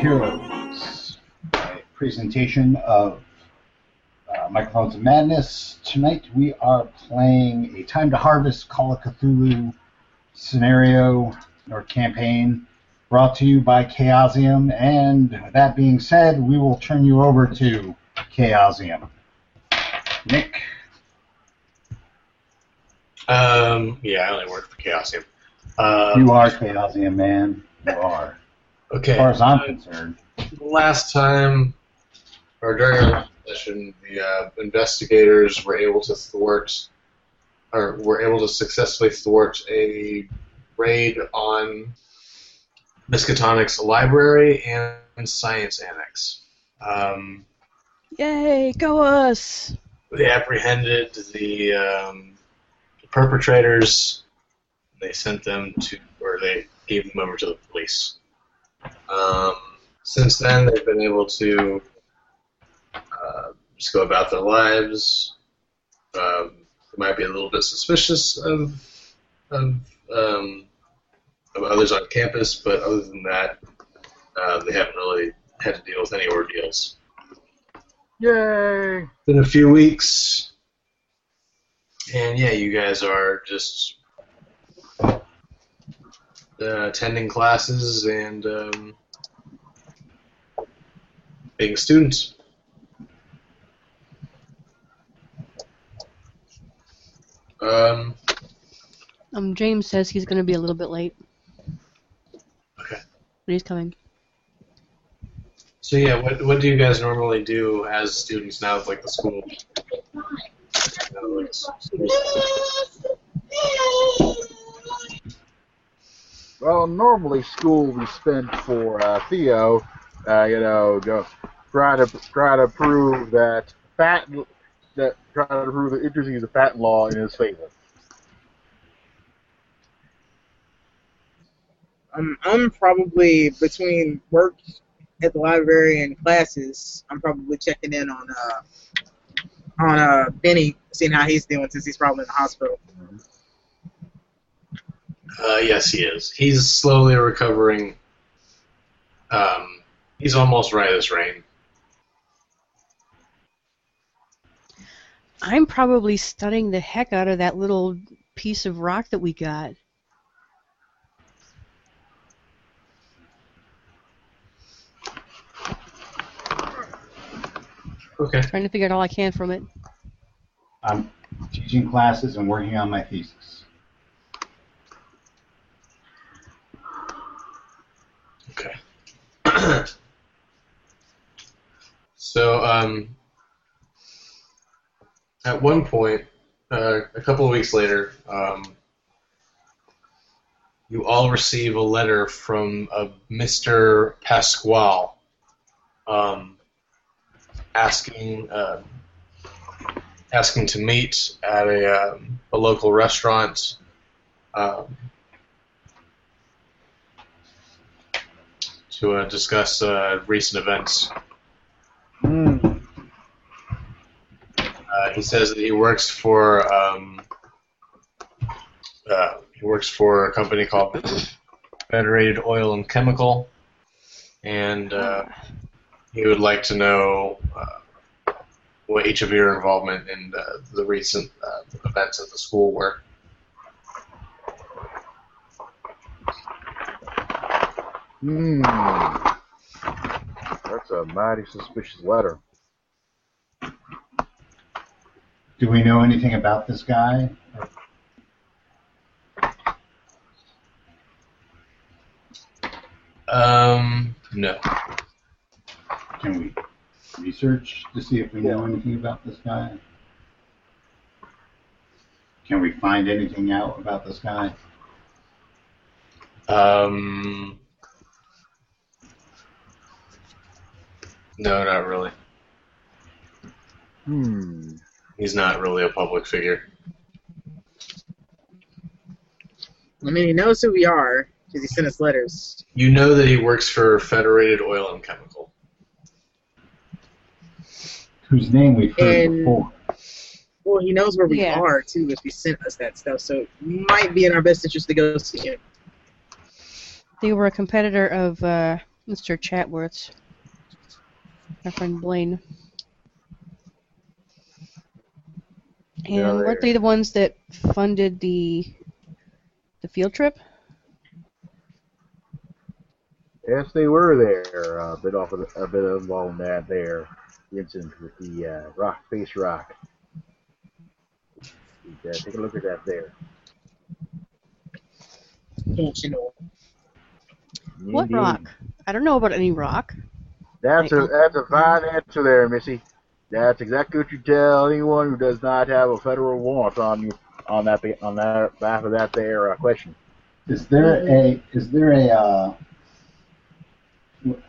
Heroes, a presentation of uh, Microphones of Madness. Tonight we are playing a Time to Harvest Call of Cthulhu scenario or campaign brought to you by Chaosium. And that being said, we will turn you over to Chaosium. Nick. Um, yeah, I only work for Chaosium. Uh, You are Chaosium, man. You are. Okay. As far as I'm concerned. last time, or during our session, the uh, investigators were able to thwart, or were able to successfully thwart a raid on Miskatonic's library and science annex. Um, Yay, go us! they apprehended the, um, the perpetrators. They sent them to, or they gave them over to the police. Um, since then, they've been able to uh, just go about their lives. Um, they might be a little bit suspicious of of, um, of others on campus, but other than that, uh, they haven't really had to deal with any ordeals Yay! been a few weeks, and yeah, you guys are just attending classes and um, being students. Um, Um, James says he's going to be a little bit late. Okay. But he's coming. so yeah, what what do you guys normally do as students now? With like the school. you know, like s- Well, normally school we spend for uh, Theo, uh, you know, go try to try to prove that patent that try to prove that introducing the patent law in his favor. I'm I'm probably between work at the library and classes. I'm probably checking in on uh on uh Benny, seeing how he's doing since he's probably in the hospital. Uh, yes, he is. He's slowly recovering. Um, he's almost right as rain. I'm probably studying the heck out of that little piece of rock that we got. Okay. Trying to figure out all I can from it. I'm teaching classes and working on my thesis. so, um, at one point, uh, a couple of weeks later, um, you all receive a letter from a Mr. Pasquale um, asking uh, asking to meet at a, um, a local restaurant. Um, to uh, discuss uh, recent events. Uh, he says that he works for um, uh, he works for a company called Federated Oil and Chemical, and uh, he would like to know uh, what each of your involvement in uh, the recent uh, events at the school were. Hmm. That's a mighty suspicious letter. Do we know anything about this guy? Um, no. Can we research to see if we know anything about this guy? Can we find anything out about this guy? Um, no, not really. Hmm. He's not really a public figure. I mean, he knows who we are because he sent us letters. You know that he works for Federated Oil and Chemical. Whose name we've heard And- before. Well, he knows where we Yeah. are too if he sent us that stuff. So it might be in our best interest to go see him. They were a competitor of uh, Mr. Chatworth's. Our friend Blaine. Yeah, And weren't they the ones that funded the the field trip? Yes, they were there. Uh, a bit off of the, a bit involved in that there. The incident with the uh, rock face rock. Uh, take a look at that there. Don't you know? What Indeed. rock? I don't know about any rock. That's a that's a fine answer there, Missy. That's exactly what you tell anyone who does not have a federal warrant on you on that on that behalf of that there uh, question. Is there a is there a uh,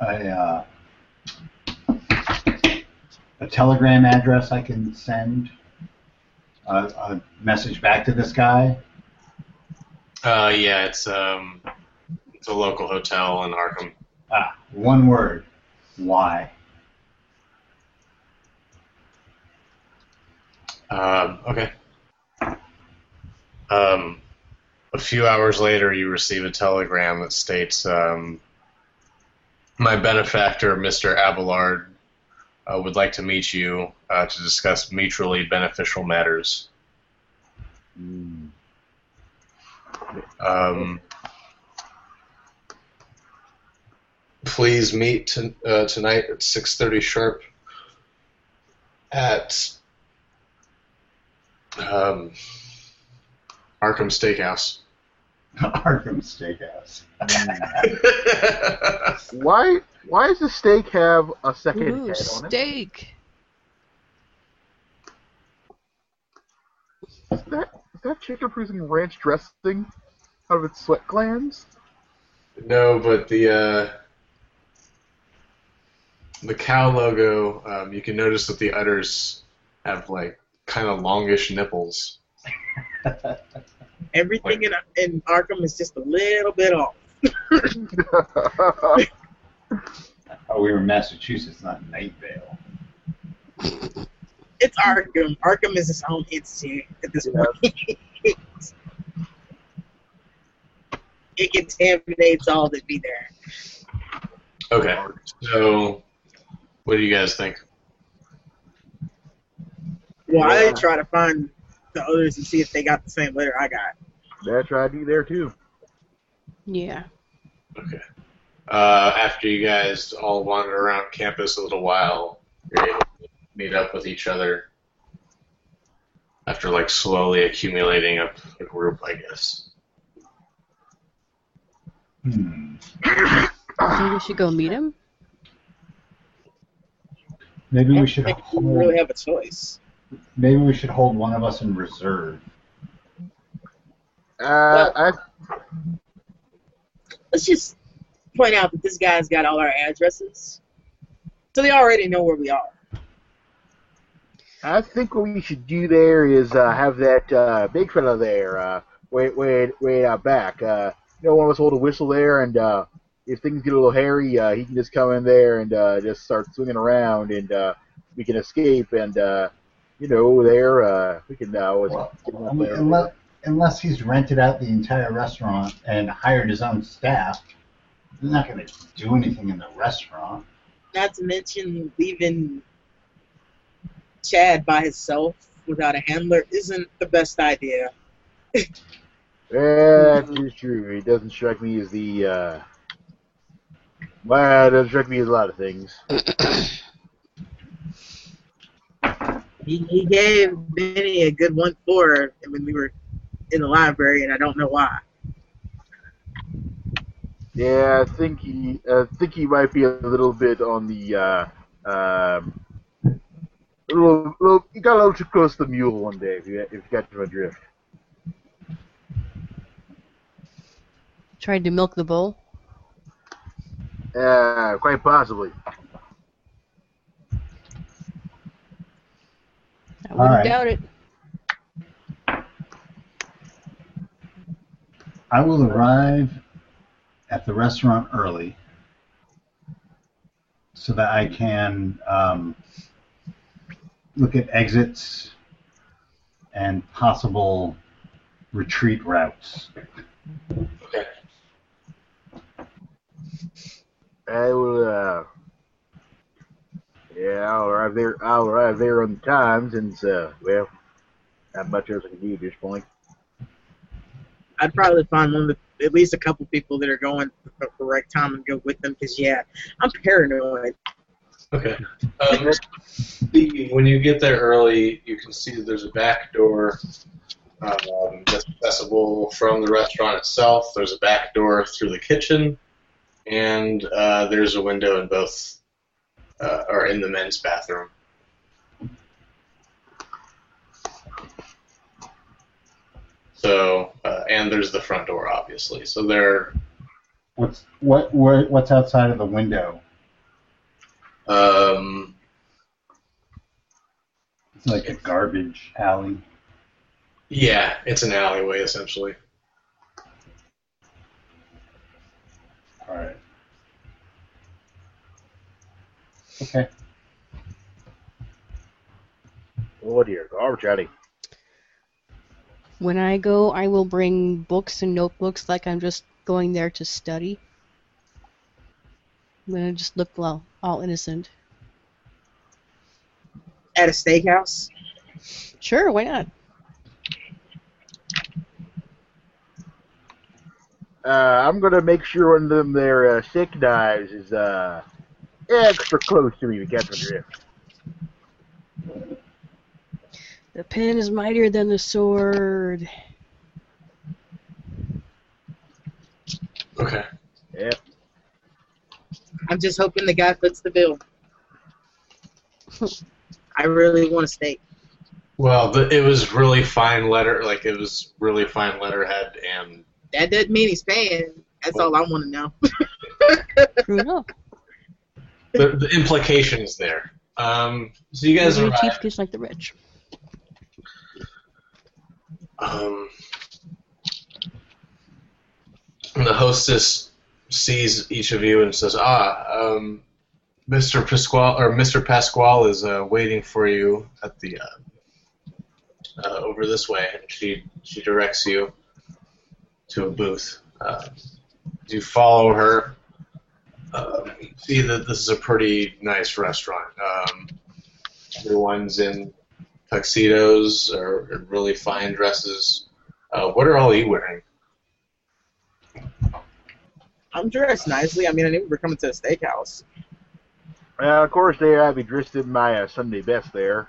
a uh, a telegram address I can send a, a message back to this guy? Uh, yeah, it's um, it's a local hotel in Arkham. Ah, one word. Why? Um, okay. Um, a few hours later, you receive a telegram that states, um, "My benefactor, Mr. Abelard, uh, would like to meet you uh, to discuss mutually beneficial matters. Hmm. Um, please meet t- uh, tonight at 6:30 sharp at um, Arkham Steakhouse. Arkham Steakhouse. Why why does the steak have a second Ooh, head on it? steak. Is that is that chicken producing ranch dressing out of its sweat glands? no, but the uh, the cow logo, um, you can notice that the udders have like kind of longish nipples. Everything in, in Arkham is just a little bit off. Oh, we were in Massachusetts, not Night Vale. It's Arkham. Arkham is its own entity at this Yeah. point. it contaminates all that be there. Okay, so what do you guys think? Well, Yeah. I try to find the others and see if they got the same letter I got. That's right, I do there too. Yeah. Okay. Uh, after you guys all wander around campus a little while, you're able to meet up with each other. After like slowly accumulating up a group, I guess. Hmm. Think we should go meet him? Maybe we should we hold, really have a choice. maybe we should hold one of us in reserve. Uh, I Let's just point out that this guy's got all our addresses, so they already know where we are. I think what we should do there is uh, have that uh, big fella there uh, wait wait wait out back. Uh, you know, one of us hold a whistle there, and uh, if things get a little hairy, uh, he can just come in there and uh, just start swinging around, and uh, we can escape. And uh, you know, there uh, we can uh, always Well, get him up there. unless, unless he's rented out the entire restaurant and hired his own staff, he's not going to do anything in the restaurant. Not to mention leaving Chad by himself without a handler isn't the best idea. Yeah, that is true. It doesn't strike me as the. Uh, well, it doesn't me as a lot of things. He, he gave Benny a good one for when we were in the library, and I don't know why. Yeah, I think he, I think he might be a little bit on the, uh, um, a little, little, he got a little too close to the mule one day. If you, if you got my drift. Tried to milk the bull? Uh, quite possibly. I wouldn't right. doubt it. I will arrive at the restaurant early so that I can um, look at exits and possible retreat routes. Okay. I will. Uh, yeah, I'll arrive there. I'll arrive there on time since, uh, well, not much else I can do at this point. I'd probably find one of the, at least a couple people that are going at the correct time and go with them because yeah, I'm paranoid. Okay. Um, when you get there early, you can see that there's a back door um, that's accessible from the restaurant itself. There's a back door through the kitchen, and uh, there's a window in both, uh, or in the men's bathroom. So, uh, and there's the front door, obviously. So there, What's what, what what's outside of the window? um, It's like a garbage alley. yeah, it's an alleyway essentially. All right. Okay. Oh dear, garbage alley. when I go, I will bring books and notebooks like I'm just going there to study. I'm gonna just look well, all innocent. At a steakhouse, Sure, why not? Uh, I'm gonna make sure one of them their uh, stick knives is uh extra close to me to catch my drift. The pen is mightier than the sword. Okay. Yep. I'm just hoping the guy fits the bill. I really want to steak. Well, the, it was really fine letter, like it was really fine letterhead, and That doesn't mean he's paying. That's all I want to know. True enough. the, the implication is there. Um, so you guys Maybe arrive. cheap kids like the rich. Um, and the hostess sees each of you and says, "Ah, um, Mr. Pasquale or Mr. Pasquale is uh, waiting for you at the uh, uh, over this way." And she she directs you to a booth. Uh, you follow her. Um, you see that this is a pretty nice restaurant. Um, everyone's in tuxedos or or really fine dresses. Uh, what are all you wearing? I'm dressed nicely. I mean, I knew we were coming to a steakhouse. Well, of course, there I'd be dressed in my uh, Sunday best there.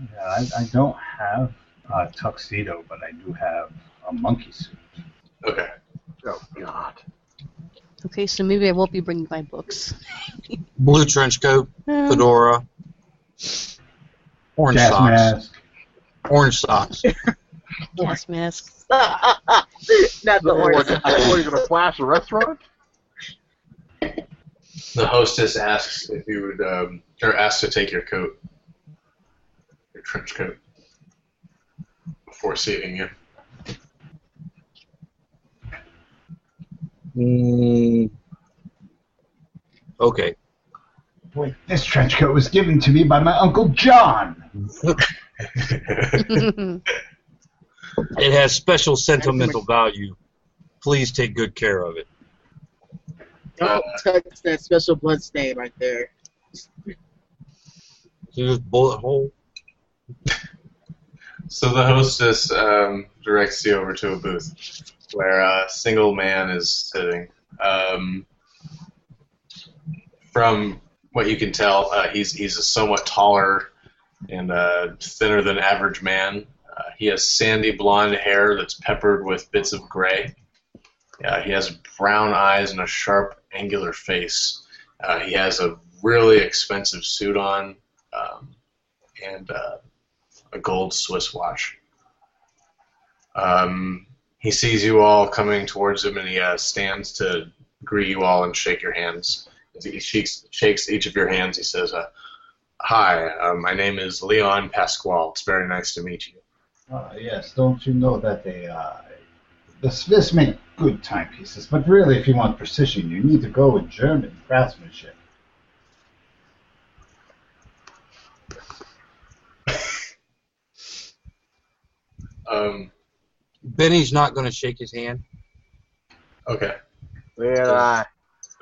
Yeah, I, I don't have a tuxedo, but I do have a monkey suit. Okay. Oh God. Okay, so maybe I won't be bringing my books. Blue trench coat, Uh, fedora, orange socks. mask. Orange socks. gas mask. Not the What, orange. what are you gonna flash a restaurant? The hostess asks if you would, um, or asks to take your coat, your trench coat, before seating you. Mm, okay. Wait, this trench coat was given to me by my uncle John. It has special sentimental value. Please take good care of it. Don't touch that special blood stain right there. See this bullet hole? so the hostess um, directs you over to a booth where a single man is sitting. Um, from what you can tell, uh, he's he's a somewhat taller and uh, thinner than average man. Uh, he has sandy blonde hair that's peppered with bits of gray. Uh, he has brown eyes and a sharp, angular face. Uh, he has a really expensive suit on um, and uh, a gold Swiss watch. Um, he sees you all coming towards him and he uh, stands to greet you all and shake your hands. As he shakes, shakes each of your hands, he says, uh, Hi, uh, my name is Leon Pasquale. It's very nice to meet you. Uh, yes, don't you know that they uh, the Swiss make good timepieces, but really, if you want precision, you need to go with German craftsmanship. Um, Benny's not going to shake his hand. okay. Well, I,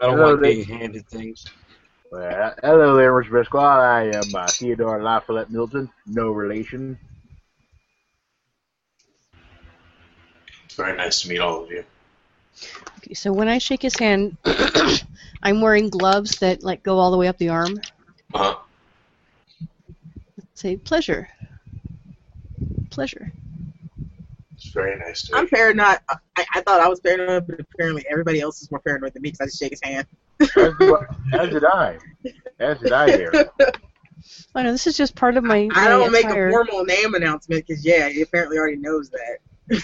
I don't Hello, like Nick. being handed things. Well, hello there, Mr. Pasquale. I am uh, Theodore LaFollette Milton. No relation. It's very nice to meet all of you. Okay, so when I shake his hand, I'm wearing gloves that like go all the way up the arm. Uh-huh. Say pleasure. Pleasure. It's very nice to I'm meet you. paranoid. I, I thought I was paranoid, but apparently everybody else is more paranoid than me because I just shake his hand. As, do I- as did I. As did I here. Oh no, this is just part of my. I my don't make attire. a formal name announcement because yeah, he apparently already knows that.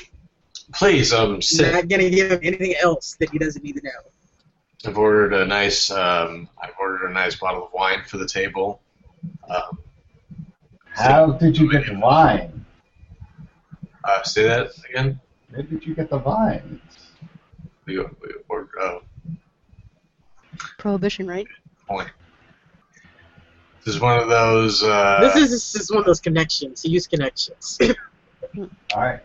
Please, um, I'm sit. not gonna give him anything else that he doesn't need to know. I've ordered a nice, um, I've ordered a nice bottle of wine for the table. Um, How did you get the wine? Uh, say that again. Where did you get the vines? We, we ordered. Oh, Prohibition, right? point. This is one of those. Uh, this is this is one of those connections. He used connections. All right.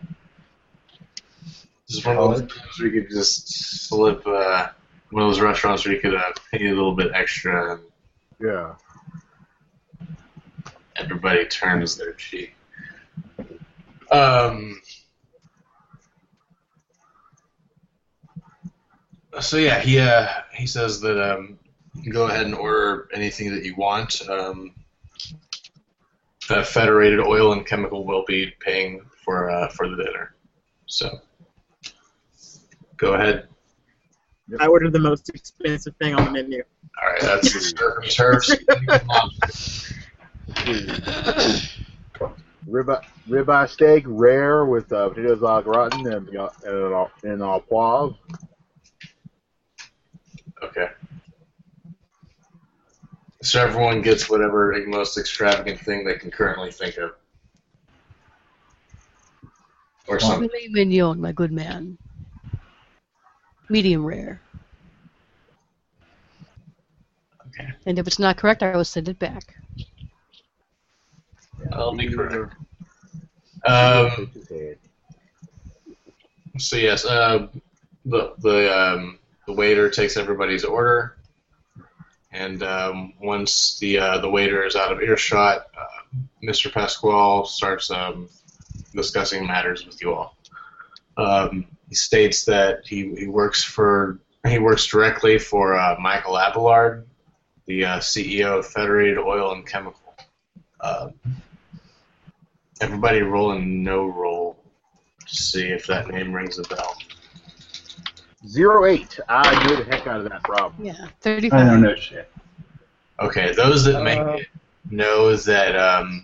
This is one of those times where you could just slip. Uh, one of those restaurants where you could uh, pay a little bit extra, and Yeah. everybody turns their cheek. Um. So yeah, he uh, he says that um, go ahead and order anything that you want. Um, uh, Federated Oil and Chemical will be paying for uh, for the dinner. So go ahead. I ordered the most expensive thing on the menu. All right, that's surf and turfs. Ribeye, ribeye steak, rare with uh, potatoes au gratin and and and, and au poivre. Okay. So everyone gets whatever most extravagant thing they can currently think of. Or something. Filet mignon, my good man. Medium rare. Okay. And if it's not correct, I will send it back. I'll be correct. Um, so yes, uh, the the um, the waiter takes everybody's order, and um, once the uh, the waiter is out of earshot, uh, Mr. Pasquale starts um, discussing matters with you all. Um, he states that he, he works for he works directly for uh, Michael Abelard, the uh, CEO of Federated Oil and Chemical. Uh, everybody roll a no roll to see if that name rings a bell. Zero eight. I knew the heck out of that problem. Yeah, thirty-five. I 35. don't know shit. Okay, those that make Uh, it know that um,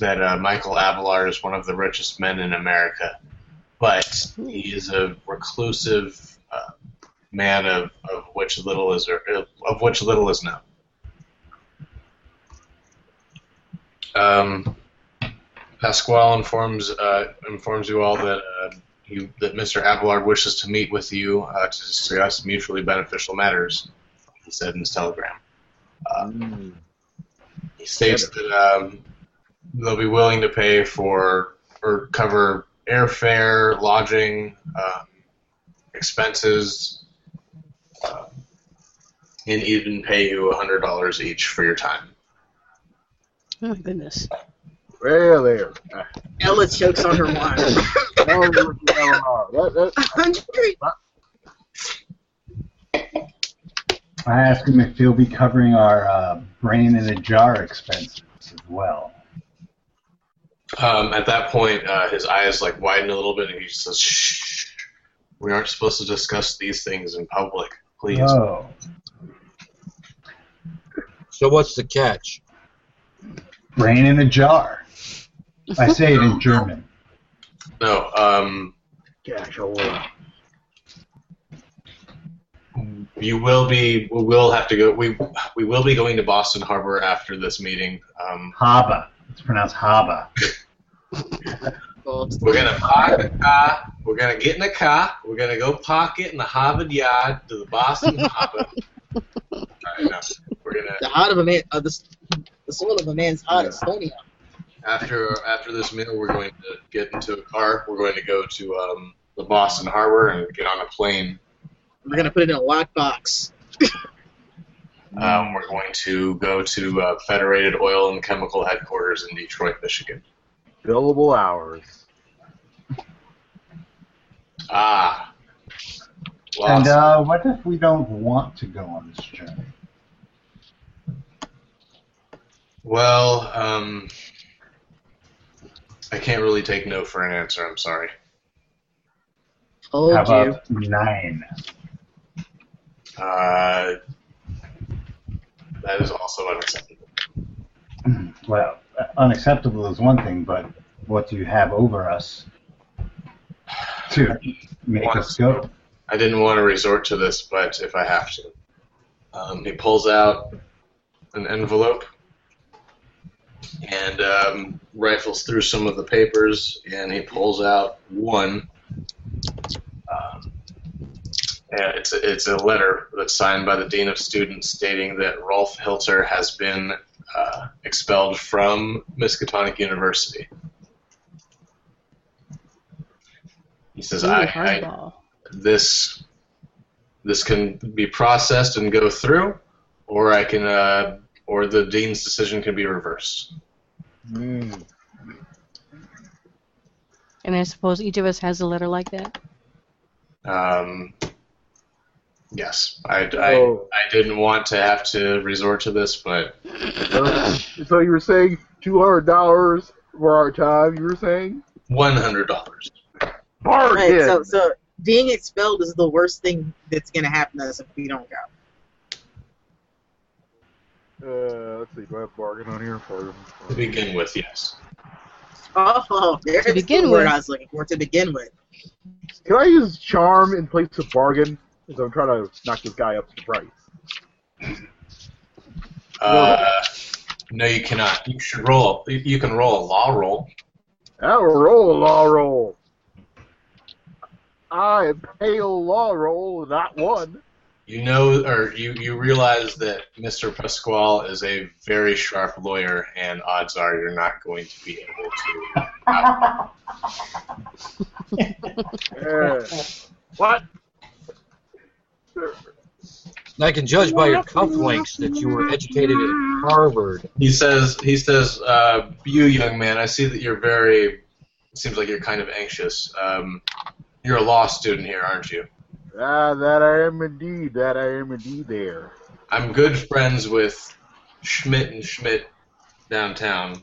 that uh, Michael Abelard is one of the richest men in America, but he is a reclusive uh, man of, of which little is of which little is known. Um, Pasquale informs uh, informs you all that uh, he, that Mr. Abelard wishes to meet with you uh, to discuss mutually beneficial matters. He said in his telegram. Mm. he states that um, they'll be willing to pay for or cover airfare, lodging, um, expenses, uh, and even pay you hundred dollars each for your time. Oh my goodness. Well, there. Ella chokes on her wine. that was what you know, that, that, A hundred. I asked him if he'll be covering our uh, brain in a jar expenses as well. Um, at that point, uh, his eyes like widen a little bit, and he says, "Shh, we aren't supposed to discuss these things in public, please." Oh, So what's the catch? brain in a jar. I say it in German. No, um, gosh, you will be. We will have to go. We we will be going to Boston Harbor after this meeting. Um, Haba. It's pronounced Haba. We're gonna park the car. We're gonna get in the car. We're gonna go park it in the Harvard Yard to the Boston Harbor. Alright, no, we're gonna The heart of a man, uh, the, the soul of a man's heart is stony. After after this meal, we're going to get into a car. We're going to go to um, the Boston Harbor and get on a plane We're gonna put it in a lockbox. Um, we're going to go to uh, Federated Oil and Chemical headquarters in Detroit, Michigan. Billable hours. Ah. And uh, what if we don't want to go on this journey? well, um, I can't really take no for an answer. I'm sorry. Told How you. about nine? Uh, that is also unacceptable. Well, uh, unacceptable is one thing, but what do you have over us to make us go? I didn't want to resort to this, but if I have to. Um, he pulls out an envelope and um, rifles through some of the papers, and he pulls out one. Um, and it's a, it's a letter that's signed by the dean of students stating that Rolf Hilter has been uh, expelled from Miskatonic University. He says, Ooh, I, I, this this can be processed and go through, or I can, uh, or the dean's decision can be reversed. Mm. And I suppose each of us has a letter like that. Um, yes, I, I, Oh. I didn't want to have to resort to this, but So, so you were saying two hundred dollars for our time. You were saying one hundred dollars. bargain. Right, so so being expelled is the worst thing that's gonna happen to us if we don't go. Uh, let's see. Do I have bargain on here? Bargain. To begin with, yes. Oh, there's To begin the word with. I was looking for. To begin with, Can I use charm in place of bargain? Because I'm trying to knock this guy up to price. Uh, no, you cannot. You should roll. You you can roll a law roll. I'll roll a law roll. I am pale law roll, not one. You know, or you, you realize that Mr. Pasquale is a very sharp lawyer, and odds are you're not going to be able to. Yeah. what? I can judge by your cufflinks that you were educated at Harvard. He says, he says, uh, you young man, I see that you're very. Seems like you're kind of anxious. Um, you're a law student here, aren't you? Ah, that I am indeed. That I am indeed there. I'm good friends with Schmidt and Schmidt downtown.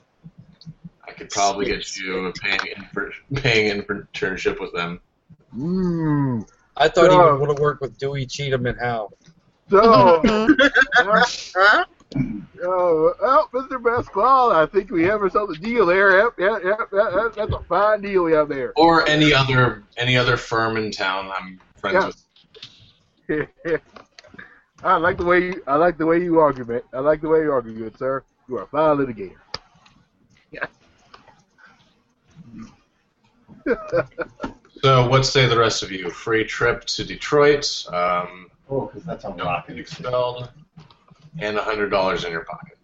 I could probably get you a paying inter- paying internship with them. Mmm. I thought he would want to work with Dewey, Cheatham, and Howe. So, huh? oh, well, Mr. Pasquale, I think we have ourselves a deal there. Yep, yep, yep. That, that, that's a fine deal we have there. Or any other any other firm in town I'm friends Yeah. with. I like the way you, I like the way you argue, man. I like the way you argue, good sir. You are a fine litigator. So, what say the rest of you? Free trip to Detroit, um, Oh, because that's a don't rocket. expelled, and a hundred dollars in your pocket.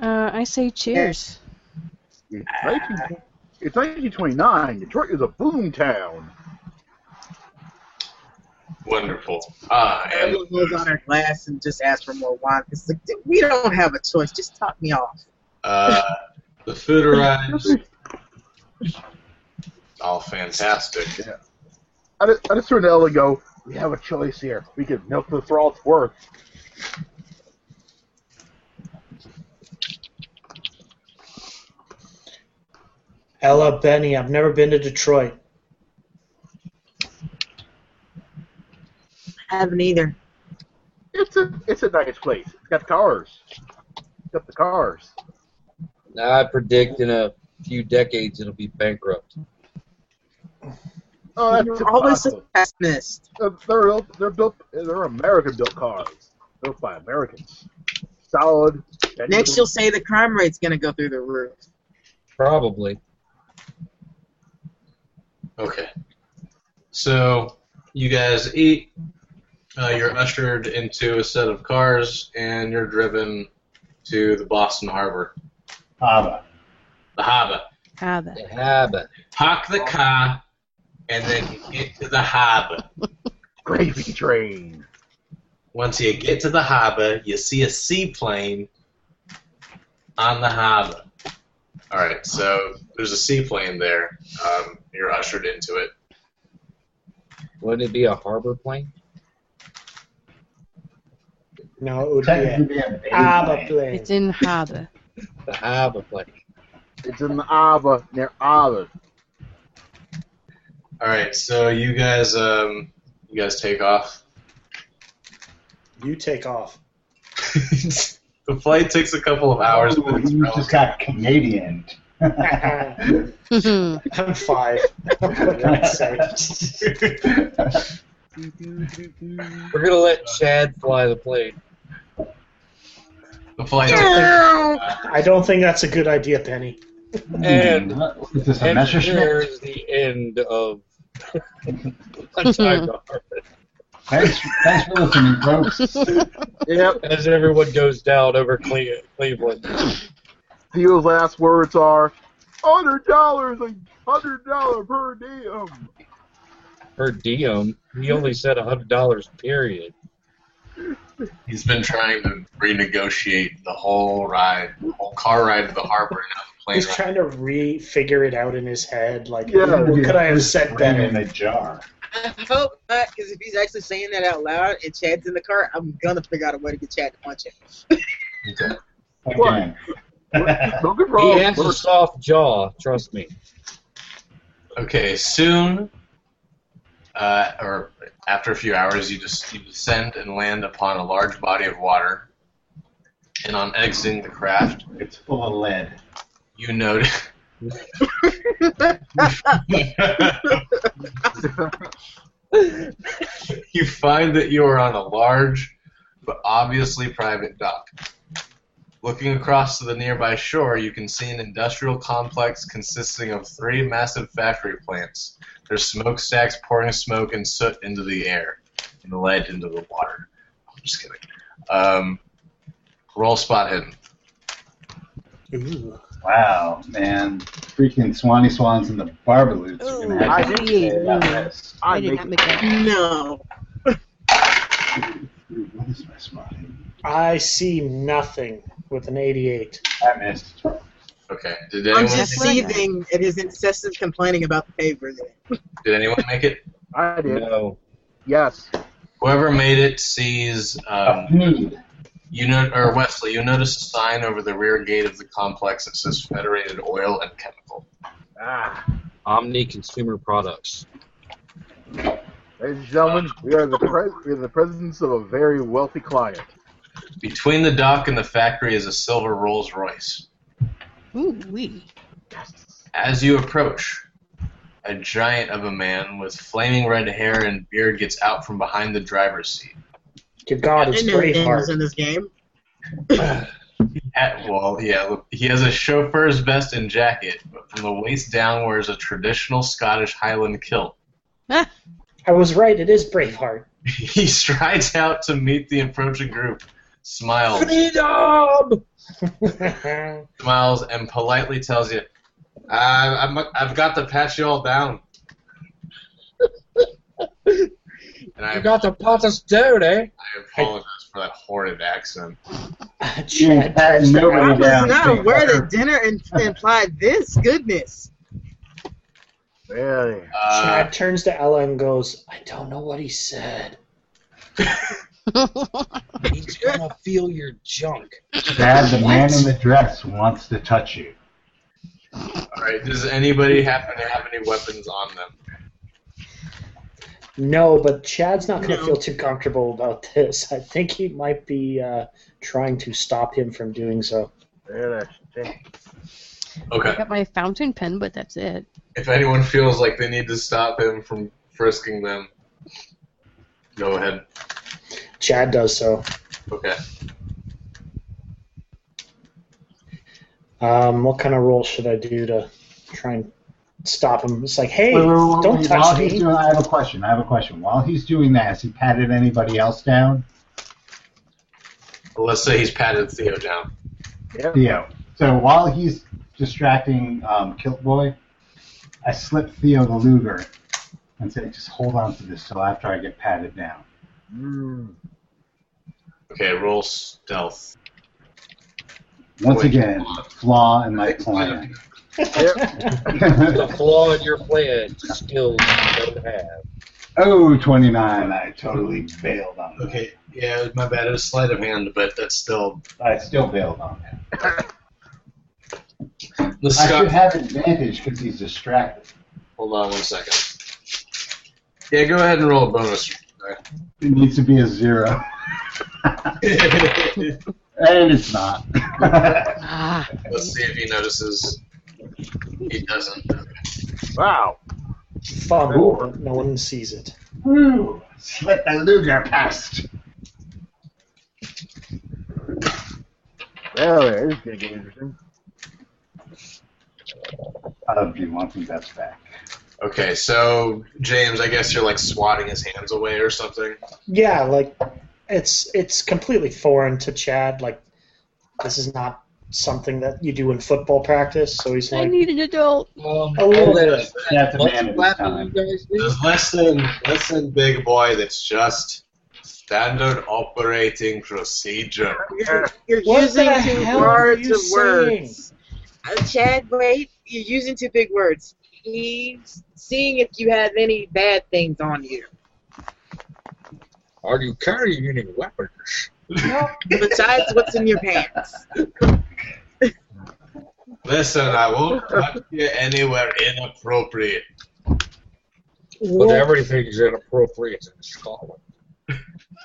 Uh, I say cheers. It's, 19, it's 1929. Detroit is a boom town. Wonderful. Ah, and Everyone goes on our glass and just asks for more wine. It's like we don't have a choice. Just top me off. uh, the food arrives. All fantastic. Yeah. I just, I just turned to Ella go, we have a choice here. We can milk this for all it's worth. Ella, Benny, I've never been to Detroit. Haven't either. It's a it's a nice place. It's got cars. It's got the cars. I predict in a few decades it'll be bankrupt. Oh, that's You're always a pessimist. They're they're built they're American built cars. Built by Americans. Solid. Next, you'll say the crime rate's gonna go through the roof. Probably. Okay. So you guys eat. Uh, you're ushered into a set of cars, and you're driven to the Boston Harbor, Abba. the harbor. Have it. The habit. Park the car and then you get to the harbor. Gravy train. Once you get to the harbor, you see a seaplane on the harbor. All right, so there's a seaplane there. Um, you're ushered into it. Would it be a harbor plane? No, it would be be a bay Abba plane. plane. It's in harbor. The harbor plane. It's in the Ava near Ava. All right, so you guys, um, you guys take off. You take off. the flight takes a couple of hours, Ooh, it's you just got Canadian. I'm five. what can I say? We're gonna let Chad fly the plane. the flight. I don't think that's a good idea, Penny. And- is this a And Messerschmitt? there's the end of Time to Harvest. Thanks, thanks for listening, folks. Yep. As everyone goes down over Cle- Cleveland. Theo's last words are hundred dollars, a hundred dollar per diem. Per diem, he only said hundred dollars. Period. He's been trying to renegotiate the whole ride, the whole car ride to the harbor and now the plane He's ride. trying to re-figure it out in his head. Like, Yeah. what could I have said Brain in a jar. I hope not, because if he's actually saying that out loud and Chad's in the car, I'm gonna figure out a way to get Chad to punch him. Again. Don't get He has a soft jaw. Trust me. Okay, soon, uh, or after a few hours, you just you descend and land upon a large body of water. And on exiting the craft, It's full of lead. you notice. you find that you are on a large but obviously private dock. Looking across to the nearby shore, you can see an industrial complex consisting of three massive factory plants. There's smokestacks pouring smoke and soot into the air and lead into the water. I'm just kidding. Um, roll spot hidden. Ooh. Wow, man. Freaking Swanee Swans and the Barbaloots are going to I have to did- say about this. I I did make not make that. No. Dude, what is my spot? hidden? I see nothing with an 88. I missed. Okay. Did I'm just That's fine. seething at his incessant complaining about the paper. did anyone make it? I did. No. Yes. Whoever made it sees um, You know, or Wesley, you notice a sign over the rear gate of the complex that says Federated Oil and Chemical. Ah. Omni Consumer Products. Ladies and gentlemen, we are the pre- we are in the presence of a very wealthy client. Between the dock and the factory is a silver Rolls Royce. Ooh, wee. As you approach, a giant of a man with flaming red hair and beard gets out from behind the driver's seat. Good God, it's I know Daniel's Braveheart. in this game. At, well, yeah, look, he has a chauffeur's vest and jacket, but from the waist down wears a traditional Scottish Highland kilt. Ah. I was right, it is Braveheart. He strides out to meet the approaching group, smiles, Freedom! smiles, and politely tells you, I, I'm, I've got to patch you all down. and I, You got the pot of stone, eh? I apologize for that horrid accent. Chad had turns I was not aware that dinner in- implied this. Goodness. Really? Uh, Chad turns to Ella and goes, I don't know what he said. He's gonna feel your junk. Dad, the man in the dress wants to touch you. all right, does anybody happen to have any weapons on them? No, but Chad's not going to No. feel too comfortable about this. I think he might be uh, trying to stop him from doing so. Really? I Okay. got my fountain pen, but that's it. If anyone feels like they need to stop him from frisking them, go ahead. Chad does so. Okay. Um, what kind of roll should I do to try and stop him? It's like, hey, Wait, wait, wait, don't wait, touch while me. he's doing, I have a question. I have a question. While he's doing that, has he patted anybody else down? Well, let's say he's patted Theo down. Yeah. Theo. So while he's distracting um, Kilt Boy, I slip Theo the Luger and say, just hold on to this till after I get patted down. Mm. Okay, roll stealth. Once Wait. again, a flaw in my plan. Yep. The flaw in your plan, skills you don't have. oh, 29. I totally bailed on that. Okay, yeah, my bad. It was sleight of hand, but that's still. I still bailed on that. The I Scott. should have advantage because he's distracted. Hold on one second. Yeah, go ahead and roll a bonus. It needs to be a zero. and it's not. Let's see if he notices. He doesn't. Wow. Fumble, but no one sees it. Woo! Let the Luger past. Well, this is gonna get interesting. Uh, do you want me bets back? Okay, so James, I guess you're like swatting his hands away or something. Yeah, like it's it's completely foreign to Chad. Like this is not something that you do in football practice. So he's like, I need an adult. Um, A little I'll bit. let- That's a What's man at a laughing time. you guys do? Just listen, listen, big boy. That's just standard operating procedure. You're, you're What using the too hell are you of words. Uh, Chad, wait. You're using too big words. He's seeing if you have any bad things on you. Are you carrying any weapons? No, Besides what's in your pants. Listen, I won't touch you anywhere inappropriate. But everything's inappropriate in Scotland.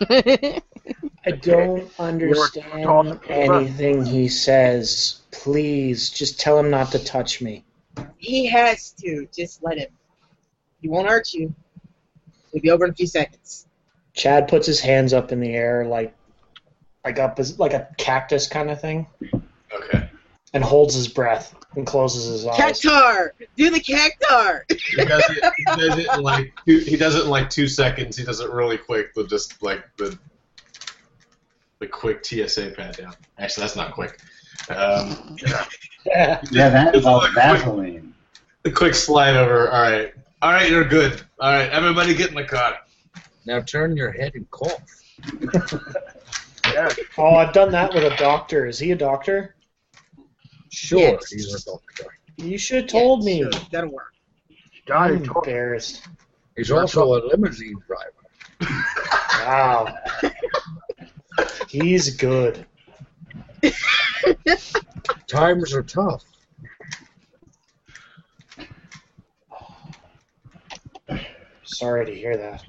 I don't understand anything he says. Please, just tell him not to touch me. He has to. Just let him. He won't hurt you. He'll be over in a few seconds. Chad puts his hands up in the air like like up as like a cactus kind of thing, Okay. and holds his breath and closes his eyes. Cactar! Do the cactar! He does it. He does it in like two, he does it in like two seconds. He does it really quick with just like the the quick TSA pat down. Actually, that's not quick. Um, Yeah, that involves Vaseline. the quick slide over. All right. All right, you're good. All right, everybody get in the car. Now turn your head and cough. Yeah. oh, I've done that with a doctor. Is he a doctor? Sure, Yes. he's a doctor. You should have told me. Sure, that'll work. God, I'm embarrassed. He's also a limousine driver. Wow. He's good. Times are tough. Sorry to hear that.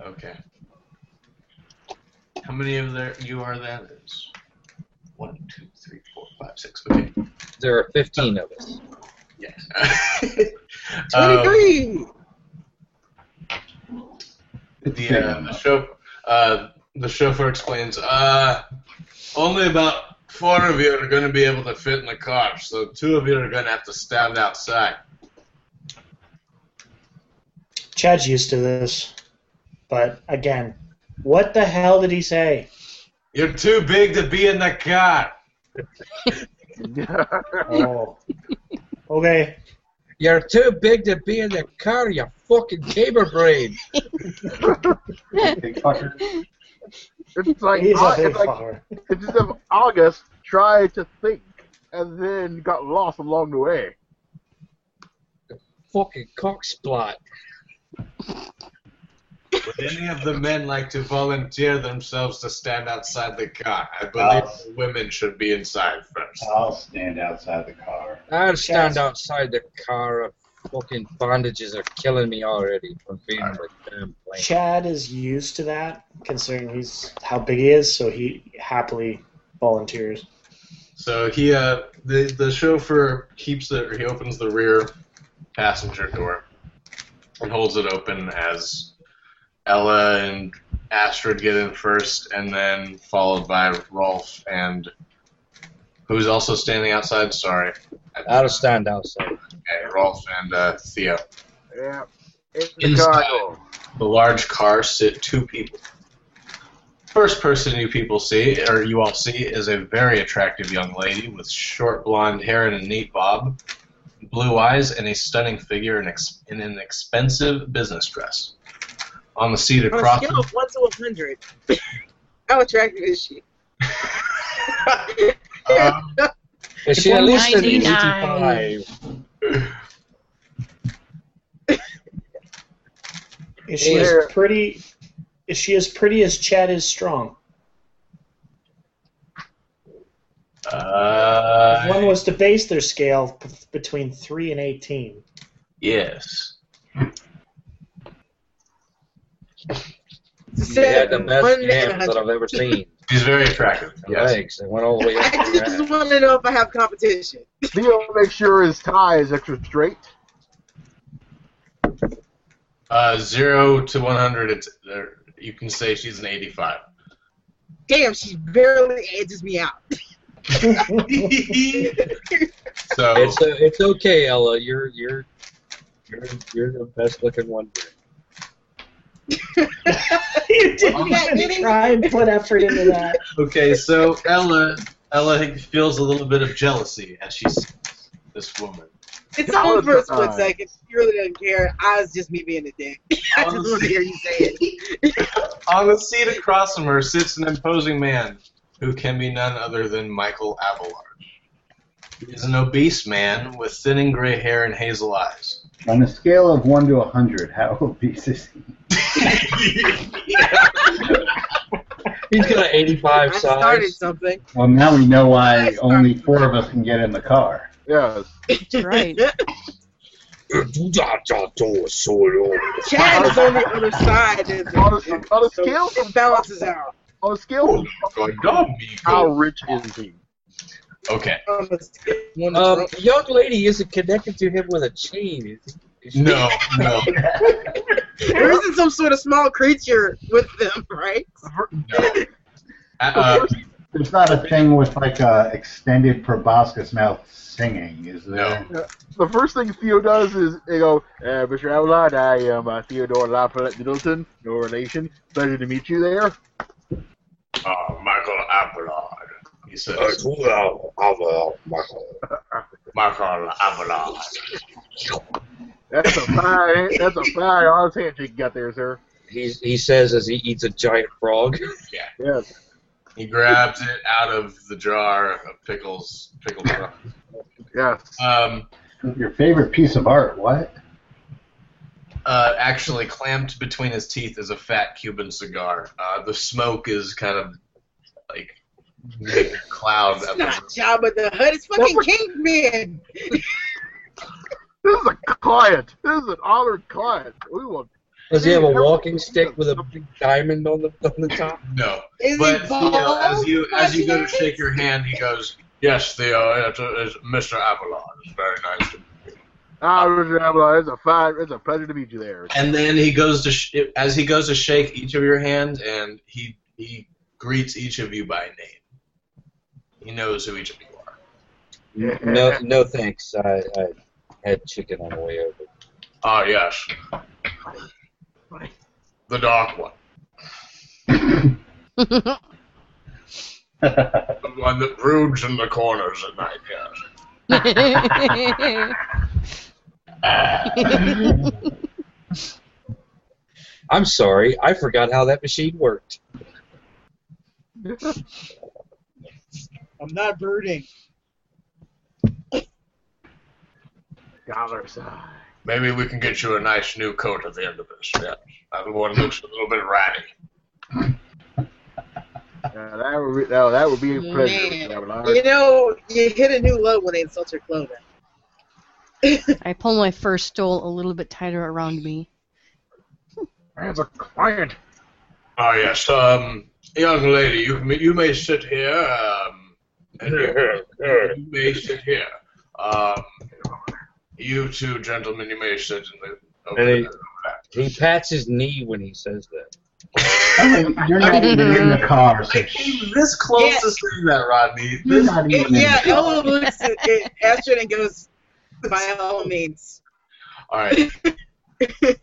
Okay. How many of there you are then? Is one, two, three, four, five, six. Okay. There are 15 of us. Yes. Um, 23! It's the, big uh, the enough. chauffeur, uh, the chauffeur explains, uh, only about four of you are going to be able to fit in the car, so two of you are going to have to stand outside. Chad's used to this. But again, what the hell did he say? You're too big to be in the car. Oh. Okay. You're too big to be in the car, you fucking caber brain. Big fucker. It's like, He's a big it's like it's as if August tried to think and then got lost along the way. Fucking cocksplat. Would any of the men like to volunteer themselves to stand outside the car? I believe the women should be inside first. I'll stand outside the car. I'll stand outside the car. Fucking bondages are killing me already from being on the damn plane. Chad is used to that, considering he's how big he is, so he happily volunteers. So he, uh, the the chauffeur keeps the, or he opens the rear passenger door and holds it open as Ella and Astrid get in first, and then followed by Rolf and who's also standing outside. Sorry, I'll stand outside. Okay, Rolf and uh, Theo. Yeah. In the Inside. The large car sit two people. First person you people see, or you all see, is a very attractive young lady with short blonde hair and a neat bob, blue eyes and a stunning figure in, ex- in an expensive business dress. On the seat across. On a across scale of one to hundred, how attractive is she? Um, Is she at least an 99. 85? Is she Yeah. as pretty? Is she as pretty as Chad is strong? uh, If one was to base their scale p- between three and eighteen. yes. She She had the best and a yams that. I've ever seen. She's very attractive. The Yes. legs, they went all the way up. I just ass. want to know if I have competition. Theo makes sure his tie is extra straight. Uh, zero to 100, it's, uh, you can say she's an 85. Damn, she barely edges me out. So, It's uh, it's okay, Ella. You're you're you're you're the best looking one. here. you didn't Okay, even Vinny. try and put effort into that. okay, so Ella, Ella feels a little bit of jealousy as she sees this woman. It's on for a split second. She really doesn't care. Ah, I was just me being a dick. I just want to hear you say it. On the seat across from her sits an imposing man who can be none other than Michael Abelard. He is an obese man with thinning gray hair and hazel eyes. On a scale of 1 to 100, how obese is he? He's got an 85 I started something. Well, now we know why only four of us can get in the car. Yes. That's right. Chad is on the other side. and- On a, on a so scale, it balances out. on a scale, how rich is he? Okay. On a scale of one to Um, the young lady isn't connected to him with a chain. Is he? Is No, no, There isn't some sort of small creature with them, right? no. Uh, There's not a thing with like a extended proboscis mouth singing, is there? The first thing Theo does is they go, uh, Mr. Avalon, I am uh, Theodore Lafayette Middleton, no relation. Pleasure to meet you there. uh, Michael Abelard. He says, well, well, Michael Abelard. That's a fine, that's a fine honest handshake you got there, sir. He's, he says as he eats a giant frog. Yeah. Yes. He grabs it out of the jar of pickles, pickle jar. Yes. Um, Your favorite piece of art, what? uh, actually, clamped between his teeth is a fat Cuban cigar. Uh, the smoke is kind of like making a cloud. It's at not the, Jabba the Hutt. It's fucking Kingpin. This is a client. This is an honored client. We want. Does he have a walking stick with a big diamond on the on the top? no, Is but he Theo, as you as you go to shake your hand, he goes, "Yes, Theo, it's, it's Mr. Avalon. It's very nice to meet you." Ah, Mr. Avalon, it's a fine, it's a pleasure to meet you there. And then he goes to sh- as he goes to shake each of your hands, and he he greets each of you by name. He knows who each of you are. Yeah. No, no thanks. I, I had chicken on the way over. Ah, yes. The dark one. The one that broods in the corners at night, yes. I'm sorry, I forgot how that machine worked. I'm not brooding. Dollar sign. Maybe we can get you a nice new coat at the end of this, yes. That one looks a little bit ratty. Yeah, that would be, no, that would be a pleasure, Man. You know, you hit a new low when they insult your clothing. I pull my fur stole a little bit tighter around me. As a client. Ah, yes. Um, young lady, you may, you may sit here. Um, and you, you may sit here. Um, you two gentlemen, you may sit in the. Over And he- there. He pats his knee when he says that. You're not even in the car, so I came this close Yeah. to saying that, Rodney. This, not It- even in yeah, the car. Ella looks at at Astrid and goes, by all means. all right.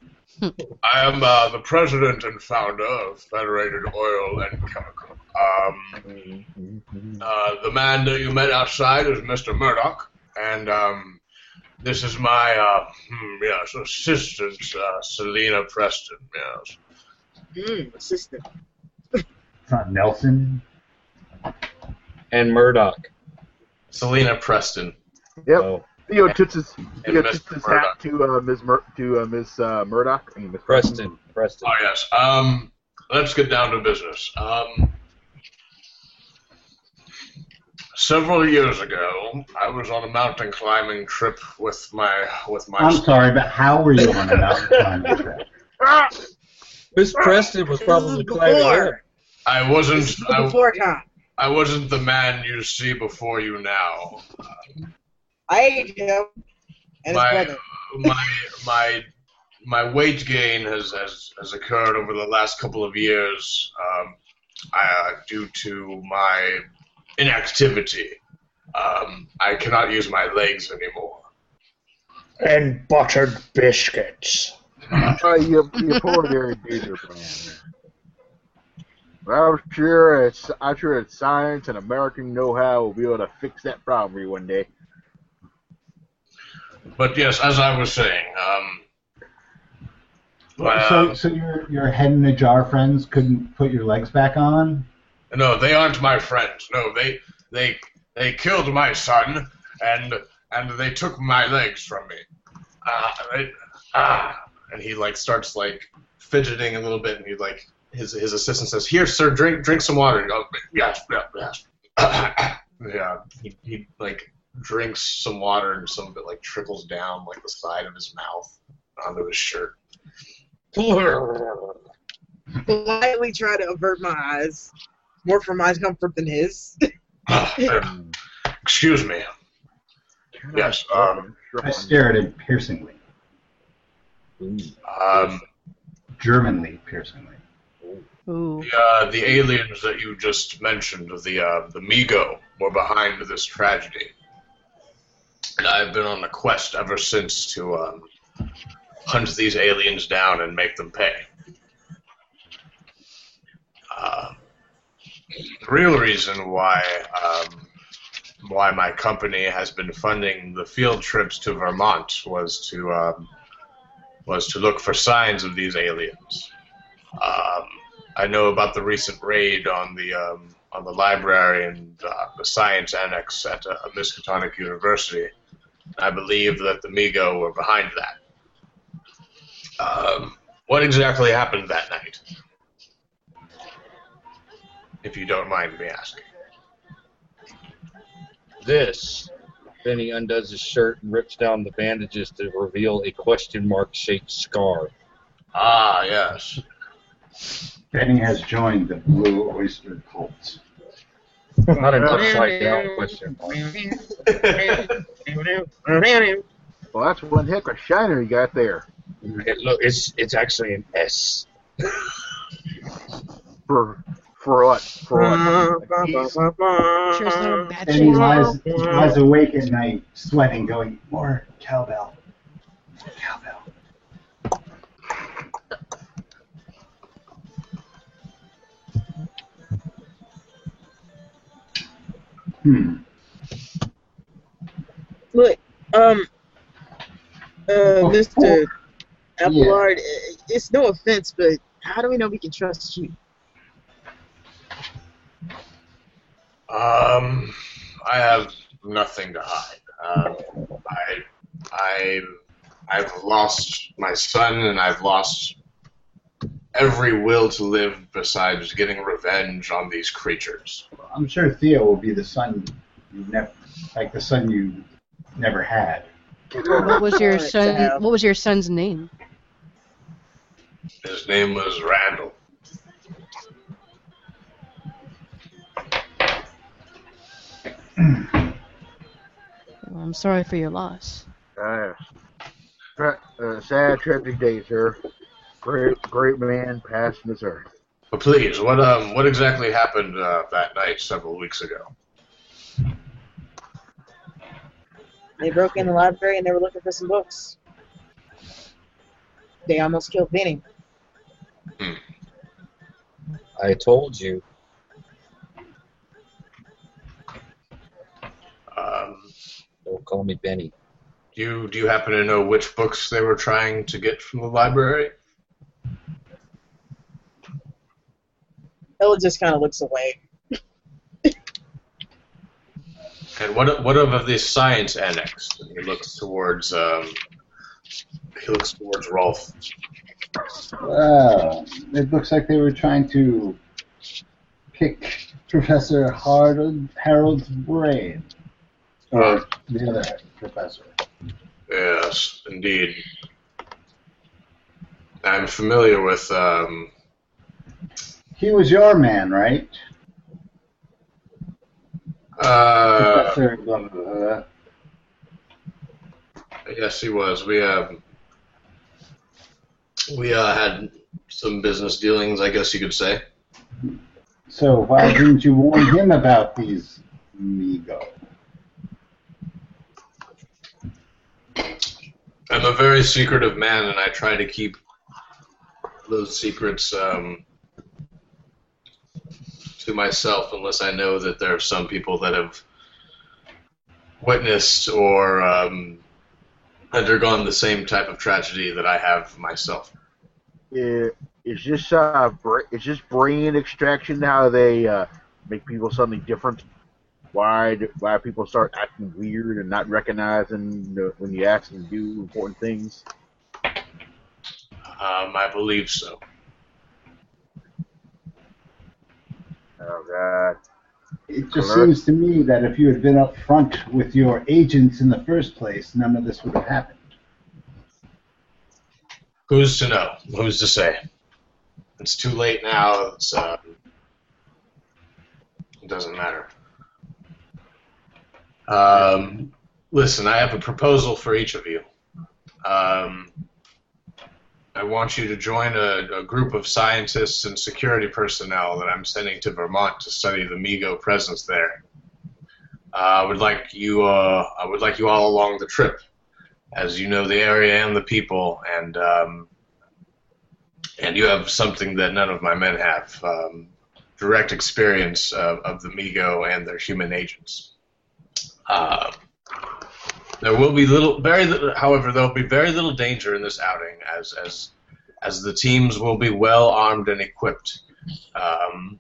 I am uh, the president and founder of Federated Oil and Chemical. Um, uh, the man that you met outside is Mr. Murdoch, and um, this is my uh, hmm, yes assistant, uh, Selena Preston. Yes. Mm, assistant. It's not Nelson. And Murdoch. Selena Preston. Yep. Oh, Theo tips his, Theo And tips Mr. his Murdoch. hat to uh, Ms. Mur- to uh, Miss uh, Murdoch. I mean, Miss Preston. Preston. Oh yes. Um, let's get down to business. Um, several years ago, I was on a mountain climbing trip with my with my. I'm sorry, but how were you on a mountain climbing trip? Miss Preston was probably climbing before. I wasn't. This is I, before time. I wasn't the man you see before you now. I ate him and his my brother. my my my weight gain has, has has occurred over the last couple of years um, uh, due to my inactivity. Um, I cannot use my legs anymore. And buttered biscuits. Uh, you, you pulled a very danger plan. Well, I'm sure it's I'm sure it's science and American know-how will be able to fix that problem for you one day. But yes, as I was saying, um, well, so, so your your head in a jar friends couldn't put your legs back on? No, they aren't my friends. No, they they they killed my son and and they took my legs from me. Ah, they, ah. and he like starts like fidgeting a little bit, and he like his his assistant says, "Here, sir, drink drink some water." And he goes, yes, yes, yes. yeah, he, he like drinks some water, and some of it like trickles down like the side of his mouth onto his shirt. Politely try to avert my eyes, more for my comfort than his. Excuse me. Yes. Um. I stare at him piercingly, Um. Germanly piercingly. Ooh. The, uh, the aliens that you just mentioned, the uh, the Migo, were behind this tragedy, and I've been on a quest ever since to um, hunt these aliens down and make them pay. Uh, the real reason why um, why my company has been funding the field trips to Vermont was to um, was to look for signs of these aliens. Um, I know about the recent raid on the um, on the library and uh, the science annex at uh, Miskatonic University. I believe that the Migo were behind that. Um, what exactly happened that night? If you don't mind me asking. This. Then he undoes his shirt and rips down the bandages to reveal a question mark shaped scar. Ah, yes. Benny has joined the Blue Oyster Cult. Not an upside down question mark. Well, that's one heck of a shiner you got there. It, look, it's it's actually an S. For for what? For what? Sure, it's not a bad And he lies, he lies awake at night, sweating, going, more cowbell. Cowbell. Hmm. Look, um, uh, Oh, Mr. Yeah. Abelard, uh, it's no offense, but how do we know we can trust you? Um, I have nothing to hide. Um, I, I, I've lost my son, and I've lost every will to live besides getting revenge on these creatures. I'm sure Theo will be the son you never, like the son you never had. What was your son? What was your son's name? His name was Randall. Well, I'm sorry for your loss. Uh, uh, sad, tragic day, sir. Great, great man passed this earth. But please, what um, what exactly happened uh, that night several weeks ago? They broke in the library and they were looking for some books. They almost killed Benny. I told you. Um, Don't call me Benny. Do you do you happen to know which books they were trying to get from the library? Ella just kind of looks away. And what what of the science annex? And he looks towards um, he looks towards Rolf. Well, it looks like they were trying to pick Professor Harold, Harold's brain. Or the other professor. Yes, indeed. I'm familiar with um, He was your man, right? uh, Professor blah, blah, blah, blah. yes, he was. We um, we uh, had some business dealings, I guess you could say. So why didn't you warn him about these Migo? I'm a very secretive man, and I try to keep those secrets um, to myself unless I know that there are some people that have witnessed or um, undergone the same type of tragedy that I have myself. Is this uh, is this brain extraction how they uh, make people something different? Why do, why people start acting weird and not recognizing the, when you ask them to do important things? Um, I believe so. Oh God. It just Correct. seems to me that if you had been up front with your agents in the first place, none of this would have happened. Who's to know? Who's to say? It's too late now. It's, uh, it doesn't matter. Um, listen, I have a proposal for each of you. Um, I want you to join a, a group of scientists and security personnel that I'm sending to Vermont to study the Migo presence there. Uh, I would like you. Uh, I would like you all along the trip as you know the area and the people, and um, and you have something that none of my men have: um, direct experience of, of the Migo and their human agents. Uh, there will be little, very little. However, there will be very little danger in this outing, as as as the teams will be well armed and equipped. Um,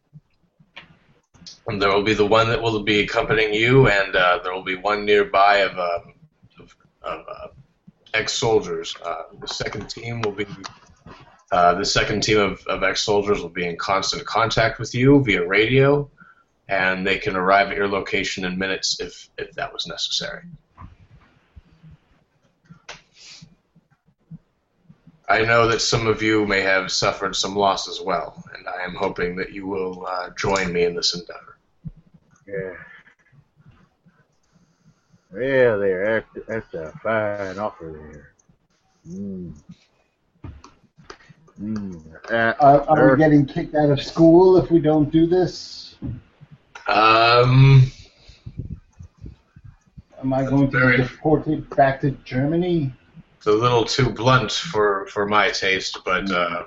and there will be the one that will be accompanying you, and uh, there will be one nearby of, um, of, of uh, ex-soldiers. Uh, the second team will be uh, the second team of, of ex-soldiers will be in constant contact with you via radio, and they can arrive at your location in minutes if if that was necessary. I know that some of you may have suffered some loss as well, and I am hoping that you will uh, join me in this endeavor. Yeah. Well, there, that's, that's a fine offer there. Mm. Mm. Uh, Are, are we getting kicked out of school if we don't do this? Um, Am I going to Very- be deported back to Germany? it's a little too blunt for, for my taste, but um,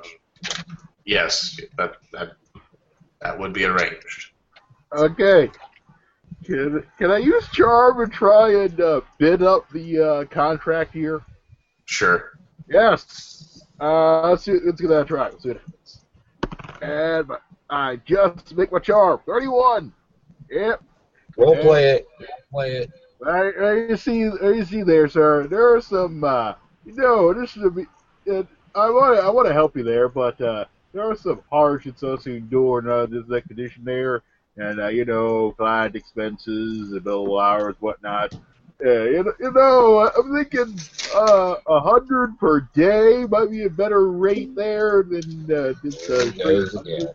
yes, that that that would be arranged. okay. Can, can I use charm and try and uh, bid up the uh, contract here? Sure. Yes. Uh, let's see. Let's give that a try. Let's see what happens. And I just make my charm. Thirty-one. Yep. We'll Yeah. play it. We'll play it. I, I you see, I you see there, sir. There are some, uh, you know, this should be. Uh, I want to, I want to help you there, but uh, there are some harsh hardships associated during uh, this condition there, and uh, you know, flight expenses, the billable hours, whatnot. Uh, you, know- you know, I'm thinking uh, a hundred per day might be a better rate there than uh, just uh, There it goes again.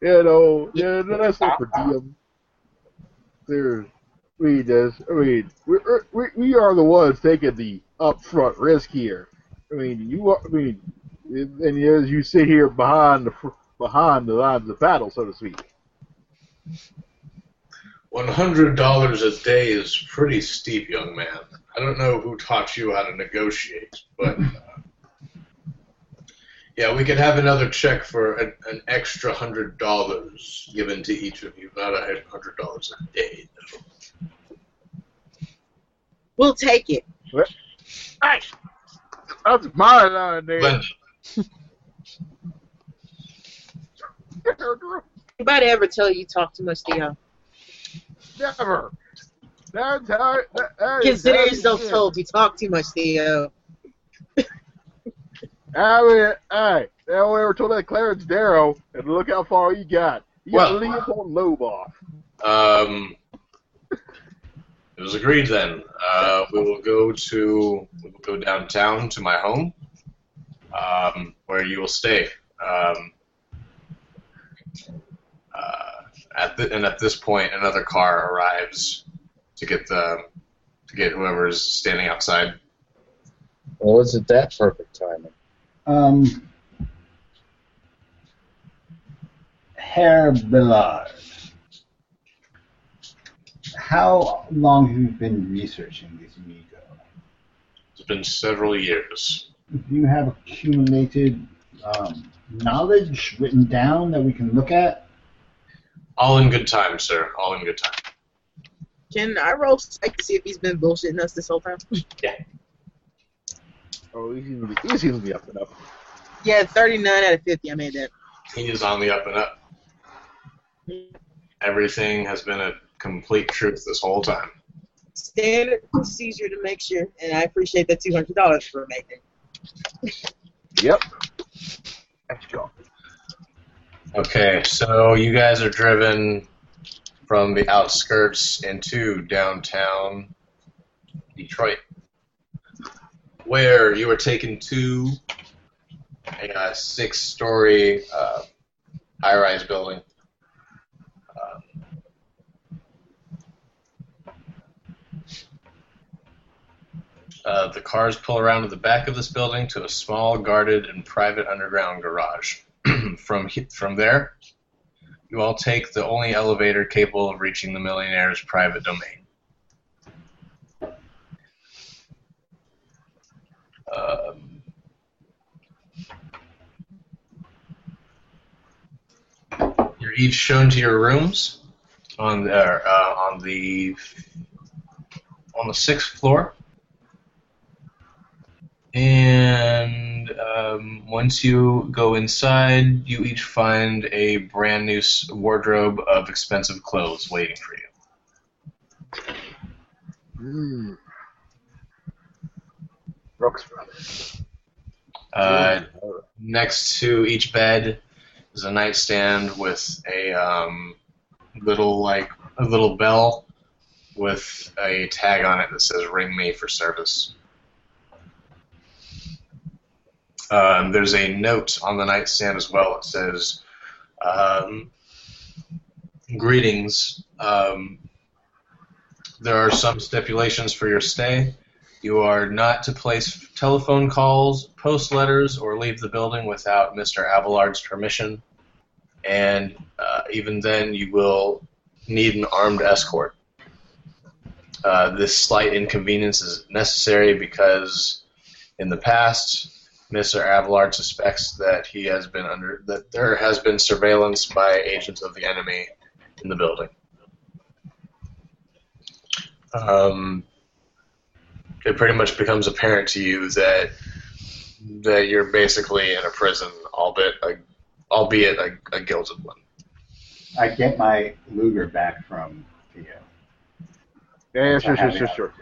You know, yeah, that's not per diem. There's, we just, I mean, we we we are the ones taking the upfront risk here. I mean, you are, I mean, and as you sit here behind the behind the lines of battle, so to speak. One hundred dollars a day is pretty steep, young man. I don't know who taught you how to negotiate, but uh, yeah, we could have another check for an, an extra hundred dollars given to each of you, not a hundred dollars a day. though. We'll take it. What? Hey, that's my line there. Glenda, Anybody ever tell you you talk too much, Theo? Never. That's how. That, that is Consider yourself it is. told. You talk too much, Theo. I mean, hey, they only ever told that Clarence Darrow, and look how far he got. You got Well- Leopold Loeb off. Um, it was agreed then. Uh, we will go to we will go downtown to my home, um, where you will stay. Um, uh, at the, and at this point, another car arrives to get the to get whoever's standing outside. Well, wasn't that perfect timing? Um, Herr Billard, how long have you been researching this Amigo? It's been several years. Do you have accumulated um, knowledge written down that we can look at? All in good time, sir. All in good time. Can I roll psych to see if he's been bullshitting us this whole time? Oh, he seems to be, he seems to be up and up. Yeah, 39 out of 50. I made that. He is on the up and up. Everything has been a complete truth this whole time. Standard procedure to make sure, and I appreciate that $200 for making. Yep. Let's go. Okay, so you guys are driven from the outskirts into downtown Detroit, where you are taken to a uh, six-story uh, high-rise building. Um, uh, the cars pull around to the back of this building to a small, guarded, and private underground garage. from from there, you all take the only elevator capable of reaching the millionaire's private domain. Um, you're each shown to your rooms on the uh, on the on the sixth floor. And um, once you go inside, you each find a brand new wardrobe of expensive clothes waiting for you. Hmm. Uh, next to each bed is a nightstand with a um, little like a little bell with a tag on it that says "Ring me for service." Um, there's a note on the nightstand as well. It says, um, "Greetings. Um, there are some stipulations for your stay. You are not to place telephone calls, post letters, or leave the building without Mr. Abelard's permission. And uh, even then, you will need an armed escort. Uh, this slight inconvenience is necessary because in the past, Mr. Abelard suspects that he has been under that there has been surveillance by agents of the enemy in the building. Um, it pretty much becomes apparent to you that that you're basically in a prison, albeit a, albeit a, a gilded one. I get my Luger back from Theo. Yeah, yeah, Once I sure, sure, sure, sure.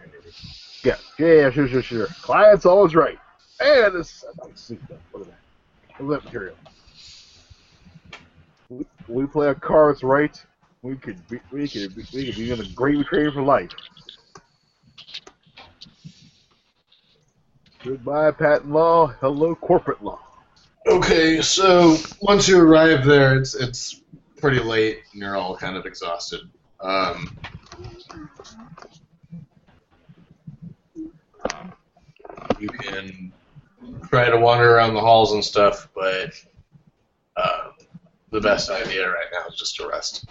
Yeah, yeah, yeah, sure, sure, sure. Client's always right. And this, let's see, what is that? What is that material? We, we play our cards right. We could be, we could be, we could be in a great trade for life. Goodbye, patent law. Hello, corporate law. Okay, so once you arrive there, it's it's pretty late, and you're all kind of exhausted. Um, you can try to wander around the halls and stuff, but uh, the best idea right now is just to rest.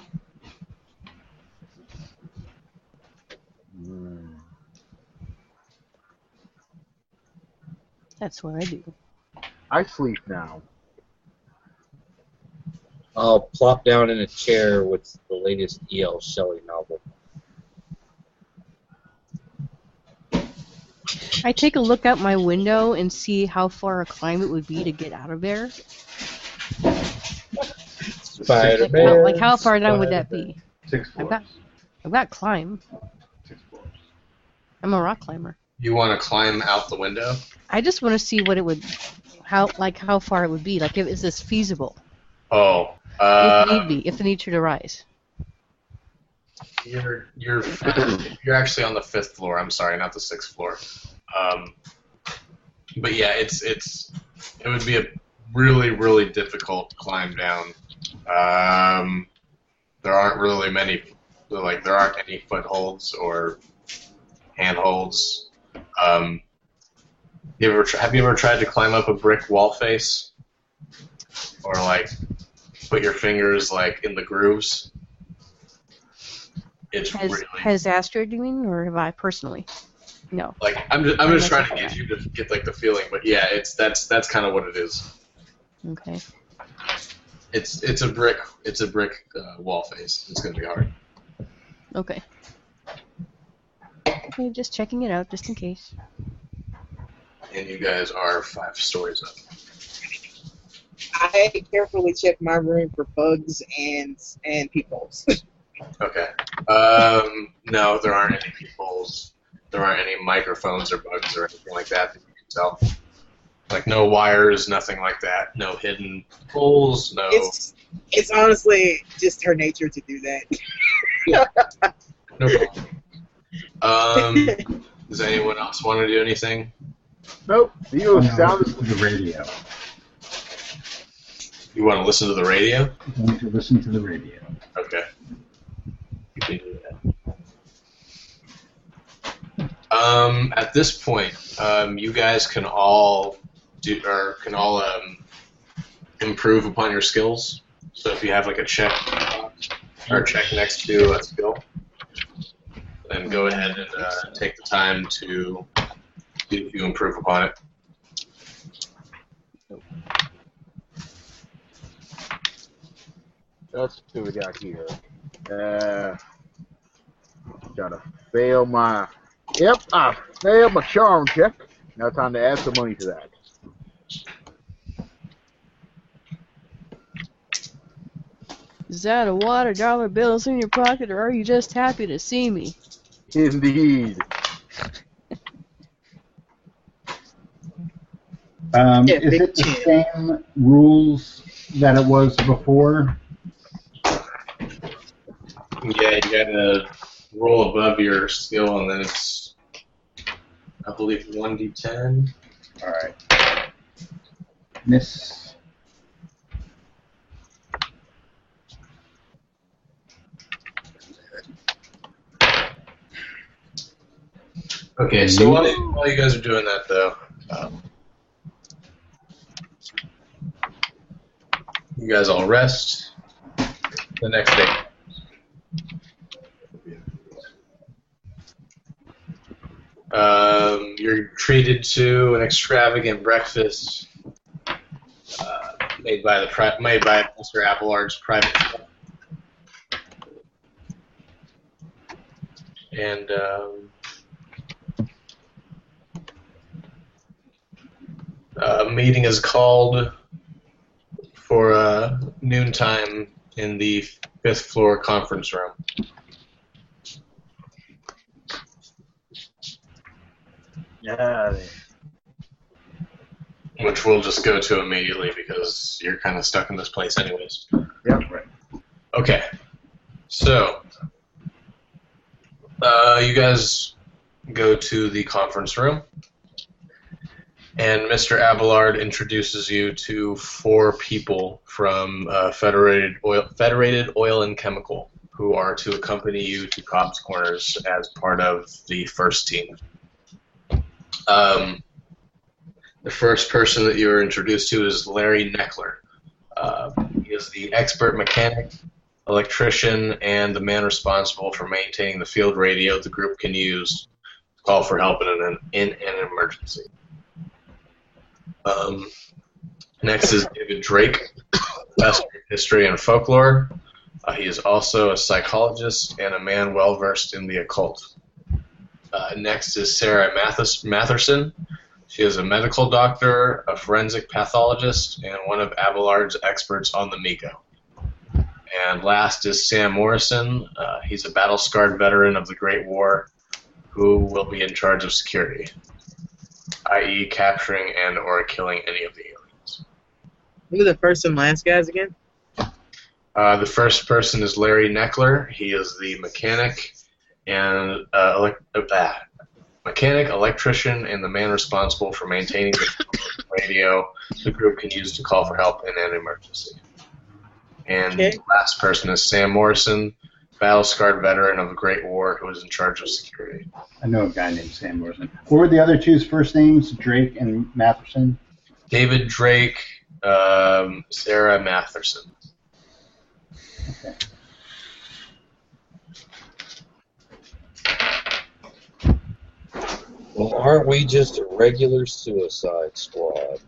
That's what I do. I sleep now. I'll plop down in a chair with the latest E.L. Shelley novel. I take a look out my window and see how far a climb it would be to get out of there. Like Spider-Man. how, like how far down would that be? Six I've got- I've got climb. Six floors. I'm a rock climber. You want to climb out the window? I just want to see what it would, how like how far it would be. Like, if, is this feasible? Oh, if uh, need be, if the need should arise. you're you're you're actually on the fifth floor. I'm sorry, not the sixth floor. Um, but yeah, it's it's it would be a really really difficult climb down. Um, there aren't really many like there aren't any footholds or handholds. Um, you ever have you ever tried to climb up a brick wall face or like put your fingers like in the grooves? It's Has really has Astrid doing or have I personally? No. like I'm just, I'm just trying to get you to get like the feeling, but yeah, it's that's that's kind of what it is. Okay. It's it's a brick it's a brick uh, wall face. It's gonna be hard. Okay. Okay, just checking it out, just in case. And you guys are five stories up. I carefully check my room for bugs and and peepholes. Okay. Um, no, there aren't any people's. There aren't any microphones or bugs or anything like that that you can tell. Like no wires, nothing like that. No hidden poles. No. it's it's honestly just her nature to do that. No problem. Um, does anyone else want to do anything? Nope. Theo Now, sounded listen to the radio. You want to listen to the radio? I want to listen to the radio. Okay. You can do that. Um, at this point, um, you guys can all do or can all um, improve upon your skills. So if you have like a check or a check next to a skill, then go ahead and uh, take the time to see if you improve upon it. Let's see what we got here. Uh, gotta fail my. Yep, I failed my charm check. Now time to add some money to that. Is that a water dollar bills in your pocket, or are you just happy to see me? Indeed. Um, Yeah, is it the chin. same rules that it was before? Yeah, you gotta roll above your skill, and then it's, I believe, one d10. All right. Miss. Okay, so while you, while you guys are doing that, though, um, you guys all rest. The next day. Um, you're treated to an extravagant breakfast uh, made by the pri- made by Mr. Abelard's private chef. and um, a meeting is called uh, noontime in the fifth floor conference room. Yeah. which we'll just go to immediately because you're kind of stuck in this place anyways. Yep. Right. Okay, so uh, you guys go to the conference room, and Mr. Abelard introduces you to four people from uh, Federated Oil, Federated Oil and Chemical, who are to accompany you to Cobb's Corners as part of the first team. Um, the first person that you are introduced to is Larry Neckler. Uh, he is the expert mechanic, electrician, and the man responsible for maintaining the field radio the group can use to call for help in an, in an emergency. Um, next is David Drake, professor of history and folklore. Uh, he is also a psychologist and a man well versed in the occult. Uh, next is Sarah Mathis- Matherson. She is a medical doctor, a forensic pathologist, and one of Abelard's experts on the Migo. And last is Sam Morrison. Uh, he's a battle scarred veteran of the Great War who will be in charge of security, i.e., capturing and or killing any of the aliens. Who are the first and last guys again? Uh, the first person is Larry Neckler. He is the mechanic and uh, uh, mechanic, electrician, and the man responsible for maintaining the radio the group can use to call for help in an emergency. And Okay. the last person is Sam Morrison, battle-scarred veteran of the Great War who was in charge of security. I know a guy named Sam Morrison. What were the other two's first names? Drake and Matherson. David Drake, um, Sarah Matherson. Okay. Well, aren't we just a regular suicide squad?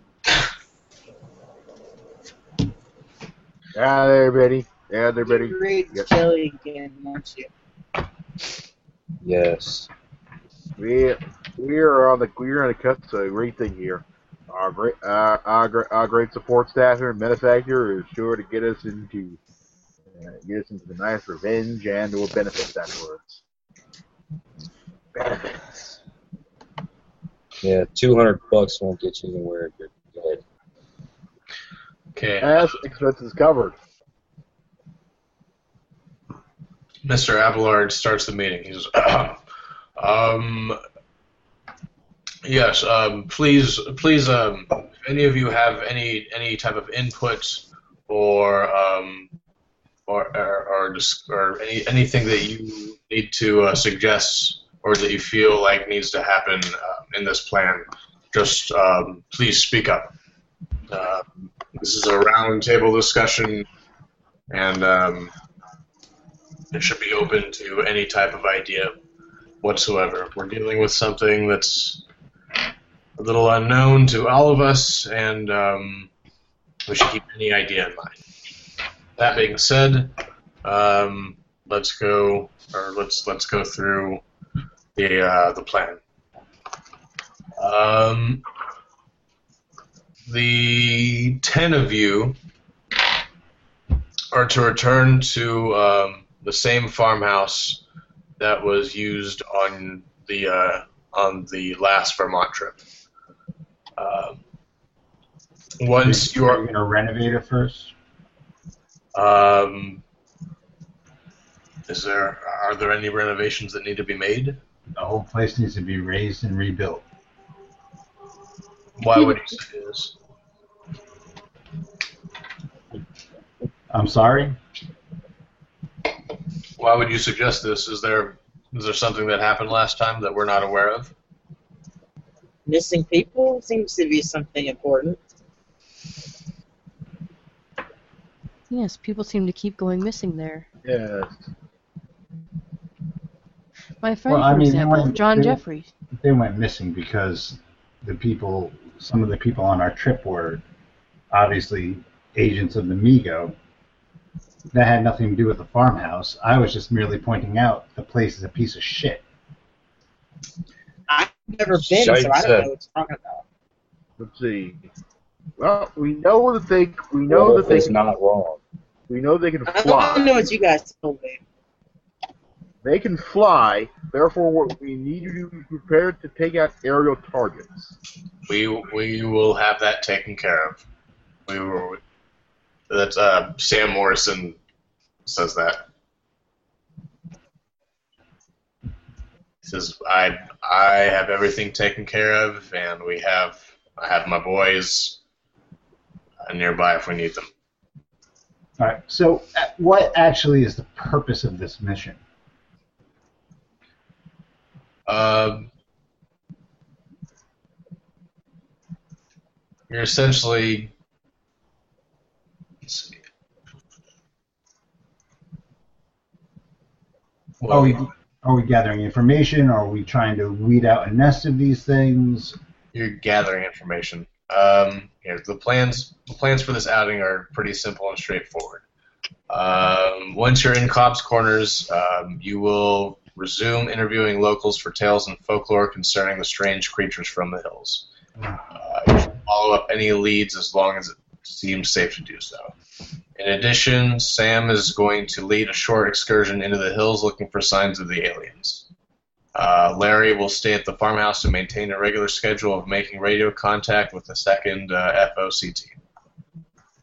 Yeah, there, Betty. Yeah, they're ready. Great Yes. Kelly again, won't you? Yes. We we are on the we're on the cusp of a great thing here. Our great uh, our, gr- our great support staff here in Benefactor is sure to get us into uh, get us into the nice revenge and or benefits afterwards. Benefits. Yeah, 200 bucks won't get you anywhere. You're dead. Okay, As expenses covered. Mr. Abelard starts the meeting. He says, um, yes, um, please, please, um, if any of you have any any type of input or um, or or, or, dis- or any anything that you need to uh, suggest or that you feel like needs to happen uh, in this plan, just um, please speak up. Uh, this is a roundtable discussion, and um, it should be open to any type of idea whatsoever. We're dealing with something that's a little unknown to all of us, and um, we should keep any idea in mind. That being said, um, let's go, or let's let's go through the uh, the plan. Um, the ten of you are to return to um, the same farmhouse that was used on the uh, on the last Vermont trip. Um, once you Are are going to renovate it first? um, is there are there any renovations that need to be made? The whole place needs to be raised and rebuilt. Why would you say this? I'm sorry. Why would you suggest this? Is there is there something that happened last time that we're not aware of? Missing people seems to be something important. Yes, people seem to keep going missing there. Yes. My friend, Well, I for mean, they example, went- John they- Jeffries. They went missing because the people, some of the people on our trip were obviously agents of the Migo. That had nothing to do with the farmhouse. I was just merely pointing out the place is a piece of shit. I've never been, so I don't Shite know what you're talking about. Let's see. Well, we know that they we know Well, that they it's not wrong. we know they can fly. I fly. don't know what you guys told me. They can fly. Therefore, what we need you to be prepared to take out aerial targets. We we will have that taken care of. We will. That's uh, Sam Morrison says that. He says I I have everything taken care of, and we have I have my boys uh, nearby if we need them. All right. So, uh, what actually is the purpose of this mission? Um, you're essentially. See. Are we are we gathering information? Or are we trying to weed out a nest of these things? you're gathering information. Um, here, the plans the plans for this outing are pretty simple and straightforward. Um, once you're in Cobb's Corners, um, you will resume interviewing locals for tales and folklore concerning the strange creatures from the hills. Uh, you should follow up any leads as long as it seems safe to do so. In addition, Sam is going to lead a short excursion into the hills looking for signs of the aliens. Uh, Larry will stay at the farmhouse to maintain a regular schedule of making radio contact with the second uh, FOC team.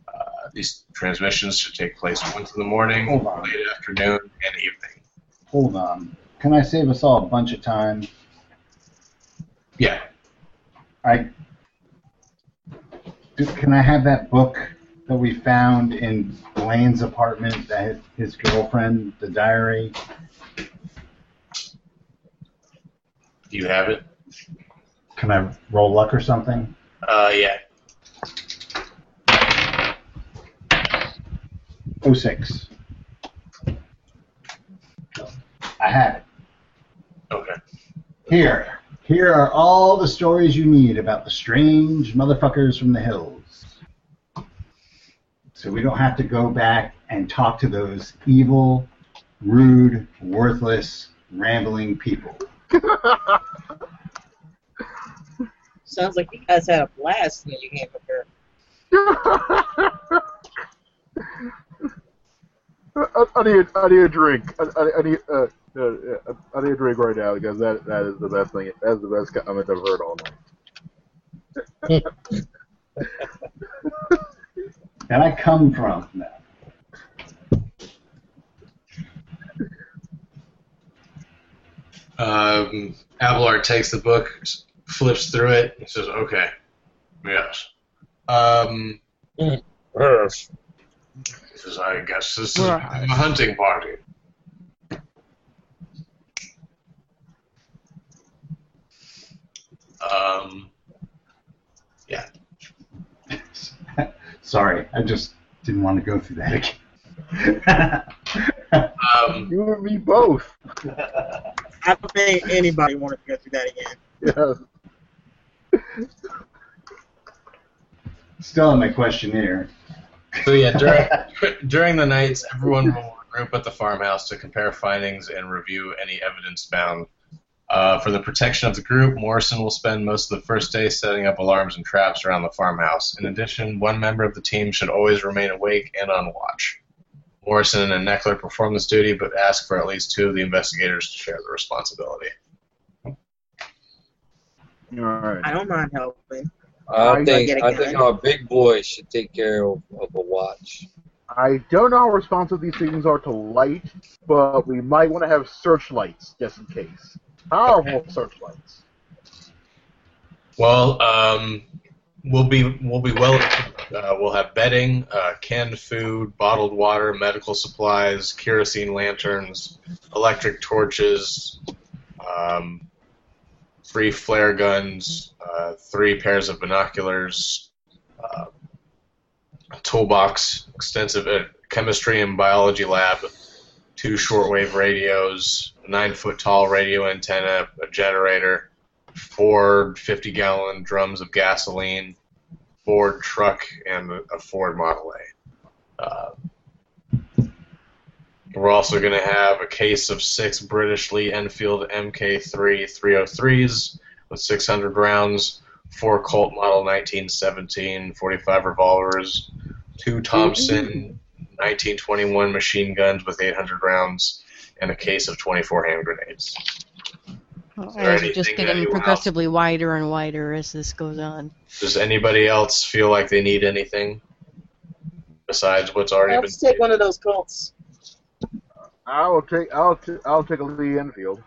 Uh, these transmissions should take place once in the morning, late afternoon, and evening. Hold on. Can I save us all a bunch of time? Yeah, I can I have that book that we found in Blaine's apartment that his girlfriend, the diary? do you have it? Can I roll luck or something? Uh, yeah. Oh six. I have it. Okay. Here. Here are all the stories you need about the strange motherfuckers from the hills. So we don't have to go back and talk to those evil, rude, worthless, rambling people. Sounds like you guys had a blast when you came up here. I, I need I need a drink. I, I, I need uh, I need a drink right now because that that is the best thing. That's the best comment I've heard all night. And I come from that. Um, Abelard takes the book, flips through it, and says, "Okay, yes." Um, Yes. he says, "I guess this is a hunting party." Um, yeah. Sorry, I just didn't want to go through that again. um, You and me both. I don't think anybody wanted to go through that again. Yes. Still in my questionnaire. So yeah, during, during the nights, everyone will regroup at the farmhouse to compare findings and review any evidence found. Uh, for the protection of the group, Morrison will spend most of the first day setting up alarms and traps around the farmhouse. In addition, one member of the team should always remain awake and on watch. Morrison and Neckler perform this duty, but ask for at least two of the investigators to share the responsibility. All right. I don't mind helping. I I think get a I gun. think our big boy should take care of, of a watch. I don't know how responsive these things are to light, but we might want to have searchlights just in case. Powerful searchlights. Well, um, we'll be we'll be well. Uh, we'll have bedding, uh, canned food, bottled water, medical supplies, kerosene lanterns, electric torches, um, three flare guns, uh, three pairs of binoculars, uh, a toolbox, extensive uh, chemistry and biology lab, two shortwave radios, a nine foot tall radio antenna, a generator four 50 gallon drums of gasoline, Ford truck, and a Ford Model A. Uh, we're also going to have a case of six British Lee Enfield MK3 303s with 600 rounds, four Colt Model 1917 45 revolvers, two Thompson 1921 machine guns with 800 rounds, and a case of 24 hand grenades. Well, there and it's just getting you want? progressively wider and wider as this goes on. Does anybody else feel like they need anything besides what's already been? Let's take one of those Colts. I will take I'll t- I'll take a Lee Enfield.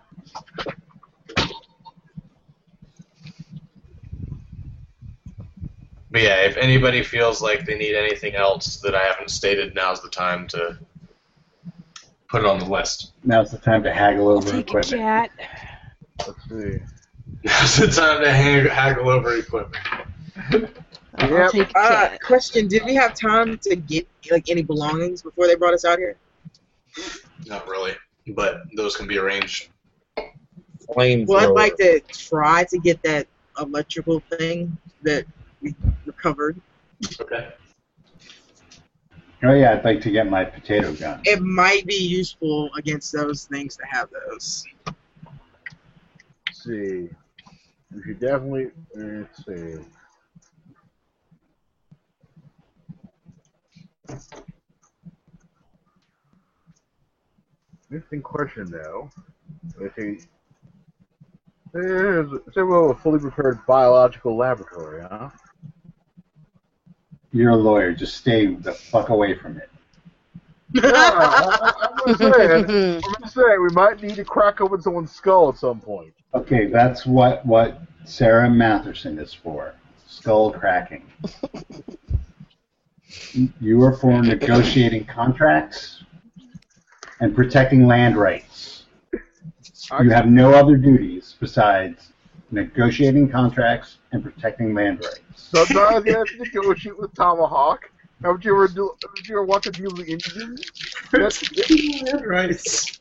But yeah, if anybody feels like they need anything else that I haven't stated, now's the time to put it on the list. Now's the time to haggle over Take a equipment. cat. Let's see. Now's the time to hang, haggle over equipment. I'll Yep. take a Uh, question: Did we have time to get like any belongings before they brought us out here? Not really, but those can be arranged. Flamethrower. Well, I'd like to try to get that electrical thing that we recovered. Okay. Oh yeah, I'd like to get my potato gun. It might be useful against those things to have those. Let's see. you should definitely. Let's see. Interesting question, though. Let's see. There's several fully prepared biological laboratory, huh? You're a lawyer. Just stay the fuck away from it. Yeah, I, I'm just saying. I'm just saying we might need to crack open someone's skull at some point. Okay, that's what what Sarah Matherson is for. Skull cracking. You are for negotiating contracts and protecting land rights. You have no other duties besides negotiating contracts and protecting land rights. Sometimes you have to negotiate with Tomahawk. Haven't you ever do? Haven't you ever watched a deal with the Indians? That's- land rights.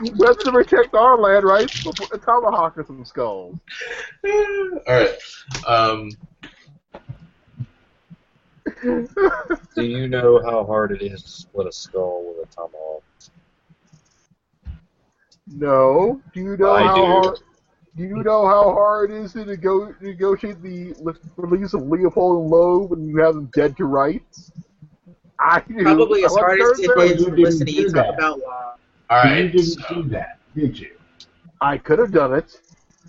We have to protect our land rights before the Tomahawk with some skulls. All right. Um, Do you know how hard it is to split a skull with a tomahawk? no. Do you know I how do. hard? Do you know how hard it is to nego- negotiate the release of Leopold and Loeb when you have them dead to rights? I do. Probably as hard as it is to listen to you talk about law. all you didn't so- do that, did you? I could have done it.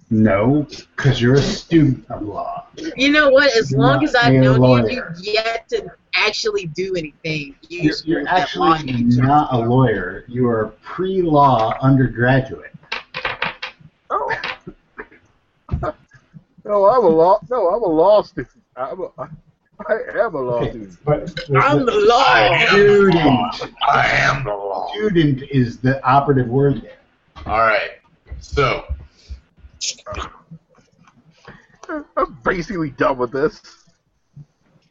No, because you're a student of law. You know what? As You're long as I've known you, lawyer. you've yet to actually do anything You're, you're actually not a lawyer. You are a pre-law undergraduate. Oh. No, I'm a law. No, I'm a law student. I'm a, I am a law student. I'm the law. student. I am the law. Student is the operative word there. All right. So, I'm basically done with this.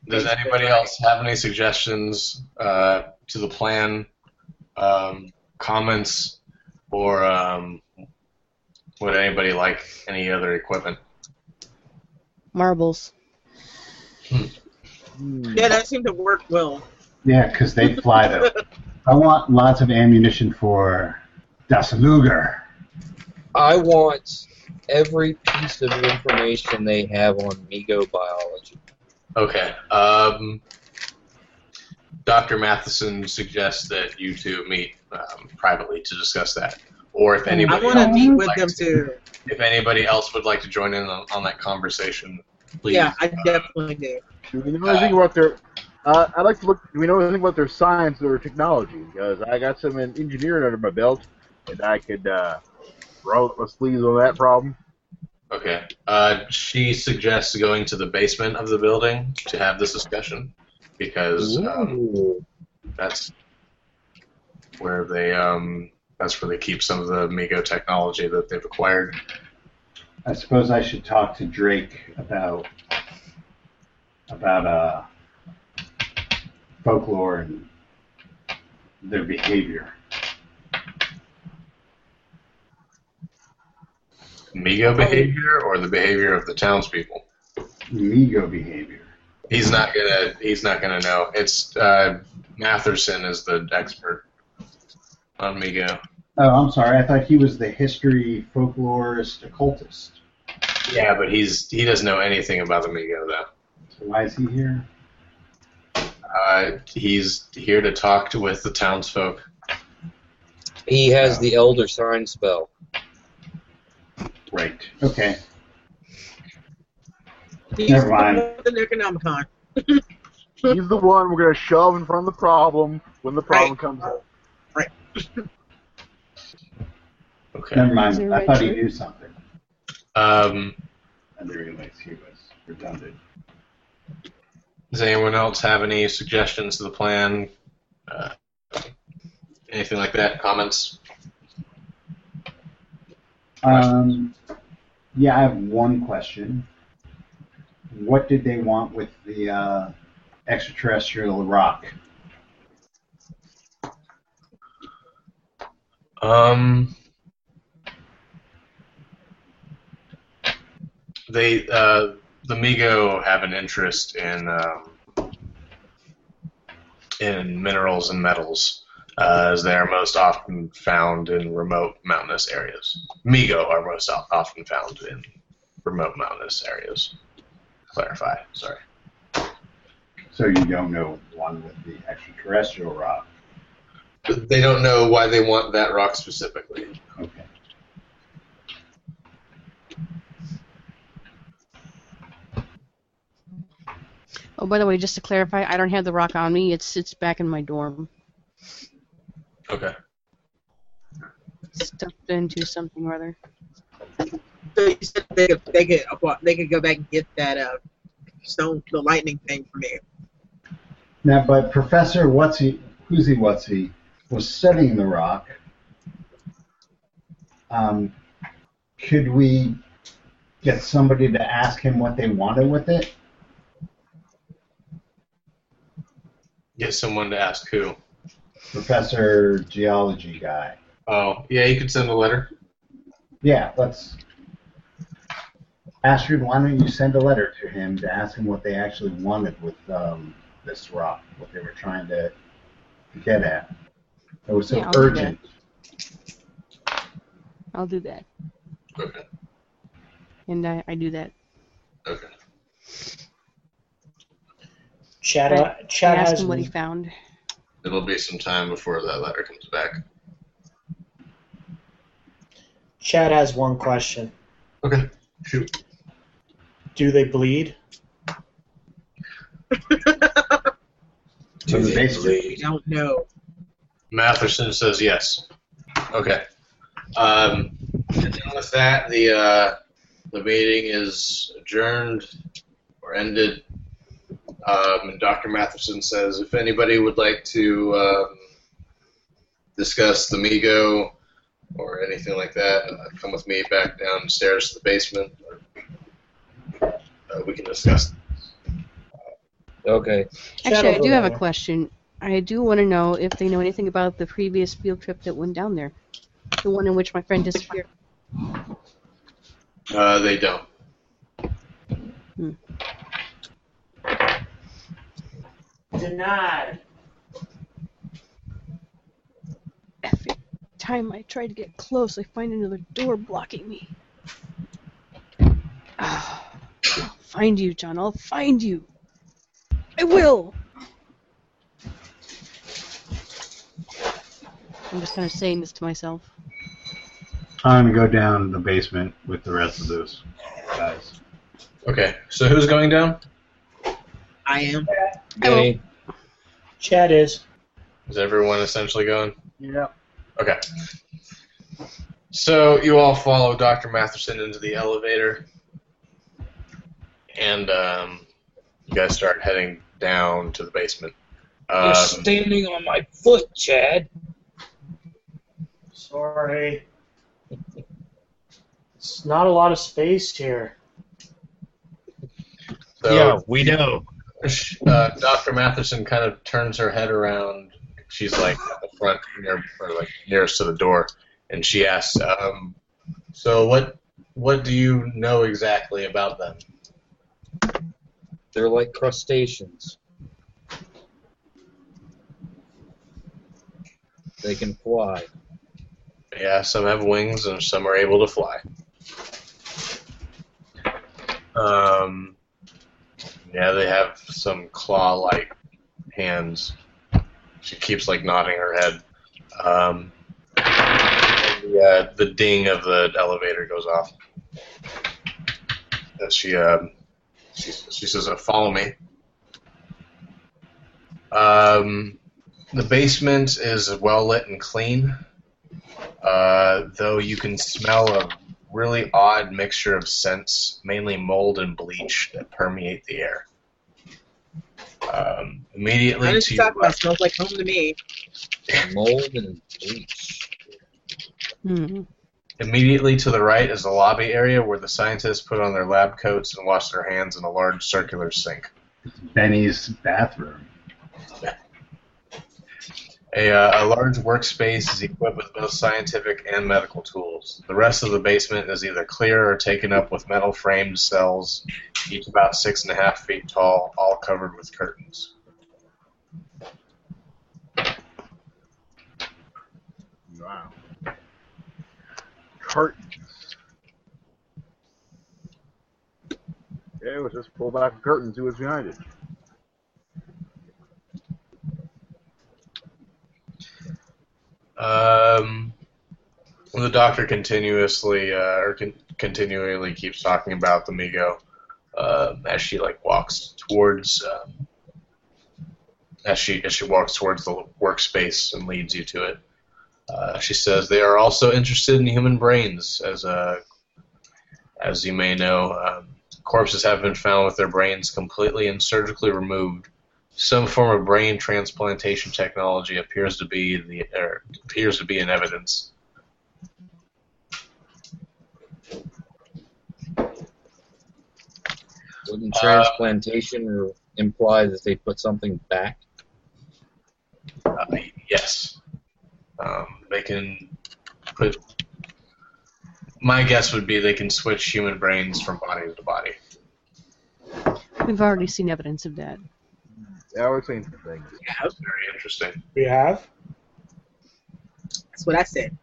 does anybody else have any suggestions uh, to the plan, um, comments, or um, would anybody like any other equipment? Marbles. Hmm. Yeah, that seemed to work well. Yeah, because they fly though. I want lots of ammunition for Das Luger. I want every piece of information they have on Migo biology. Okay. Um, Dr. Matherson suggests that you two meet um, privately to discuss that, or if I anybody want to else meet would with like them to- too. If anybody else would like to join in on, on that conversation, please. Yeah, I uh, definitely do. Do we know anything about their? Uh, I'd like to look. Do we know anything about their science or technology? Because I got some engineering under my belt, and I could uh, roll up my sleeves on that problem. Okay. Uh, she suggests going to the basement of the building to have this discussion because um, that's where they um, that's where they keep some of the Migo technology that they've acquired. I suppose I should talk to Drake about about uh, folklore and their behavior. Migo behavior or the behavior of the townspeople. Migo behavior. He's not gonna. He's not gonna know. It's uh, Matherson is the expert on Migo. Oh, I'm sorry. I thought he was the history folklorist occultist. Yeah, but he's he doesn't know anything about the Migo though. So why is he here? Uh, he's here to talk to, with the townsfolk. He has the Elder Sign spell. Right. Okay. He's Never mind. the Necronomicon. He's the one we're gonna shove in front of the problem when the problem Right. comes up. Okay. Never mind. I right thought he here? knew something. Um, I didn't realize he was redundant. does anyone else have any suggestions to the plan? Uh, anything like that? Comments? Um, yeah, I have one question. What did they want with the uh, extraterrestrial rock? Um, they uh, the Migo have an interest in um, in minerals and metals, uh, as they are most often found in remote mountainous areas. Migo are most often found in remote mountainous areas. Clarify, sorry. So you don't know one with the extraterrestrial rock. They don't know why they want that rock specifically. Okay. Oh, by the way, just to clarify, I don't have the rock on me. It's it's back in my dorm, Okay. stuffed into something or other. So you said they could, they could they could go back and get that uh stone the lightning thing from me. Now, but Professor Whatsy, who's he, Whatsy, was studying the rock. Um, could we get somebody to ask him what they wanted with it? Get someone to ask who. Professor Geology guy. Oh, yeah, you could send a letter. Yeah, let's. Astrid, why don't you send a letter to him to ask him what they actually wanted with um, this rock, what they were trying to get at. It was so Yeah, I'll do urgent. I'll do that, Okay. and I, I do that. Okay. Chad, I- uh, Chad ask has him what he found. It'll be some time before that letter comes back. Chad has one question. Okay. Shoot. Do they bleed? So the base- I don't know. Matherson says yes. Okay. Um, and then with that, the uh, the meeting is adjourned or ended. Um, and Dr. Matherson says if anybody would like to um, discuss the Migo or anything like that, uh, come with me back downstairs to the basement. Uh, we can discuss. Okay. Chad Actually, I do go have a question. I do want to know if they know anything about the previous field trip that went down there, the one in which my friend disappeared. Uh, they don't. Denied. Every time I try to get close, I find another door blocking me. Ah, I'll find you, John. I'll find you. I will. I'm just kind of saying this to myself. I'm gonna go down the basement with the rest of those guys. Okay. So who's going down? I am. I Chad is. Is everyone essentially going? Yeah. Okay. So you all follow Dr. Matherson into the elevator, and um, you guys start heading down to the basement. you're Um, standing on my foot, Chad. Sorry. It's not a lot of space here. so, we know. uh, Dr. Matherson kind of turns her head around. She's like at the front, near, or like nearest to the door, and she asks, um, "So what? What do you know exactly about them?" They're like crustaceans. They can fly. Yeah, some have wings and some are able to fly. Um, yeah, they have some claw-like hands. She keeps like nodding her head. Um, and the, uh, the ding of the elevator goes off. As she um, she, she says, uh, "Follow me." Um, the basement is well lit and clean uh, though you can smell a really odd mixture of scents, mainly mold and bleach, that permeate the air. Um, immediately just to your talking about smells like home to me. Mold and bleach. Hmm. immediately to the right is the lobby area where the scientists put on their lab coats and wash their hands in a large circular sink. It's Benny's bathroom. A, uh, a, large workspace is equipped with both scientific and medical tools. The rest of the basement is either clear or taken up with metal framed cells, each about six and a half feet tall, all covered with curtains. Wow. Curtains. Yeah, it was just pull back curtains. Who behind it? Um, the doctor continuously uh, or con- continually keeps talking about the Migo um, as she like walks towards um, as she as she walks towards the workspace and leads you to it. Uh, she says they are also interested in human brains, as uh, as you may know. Um, corpses have been found with their brains completely and surgically removed. Some form of brain transplantation technology appears to be the appears to be in evidence. Wouldn't Uh, transplantation imply that they put something back? Uh, yes, um, they can put. My guess would be they can switch human brains from body to body. We've already seen evidence of that. Yeah, we're seeing some things. Yeah, That's very interesting. We have. That's what I said.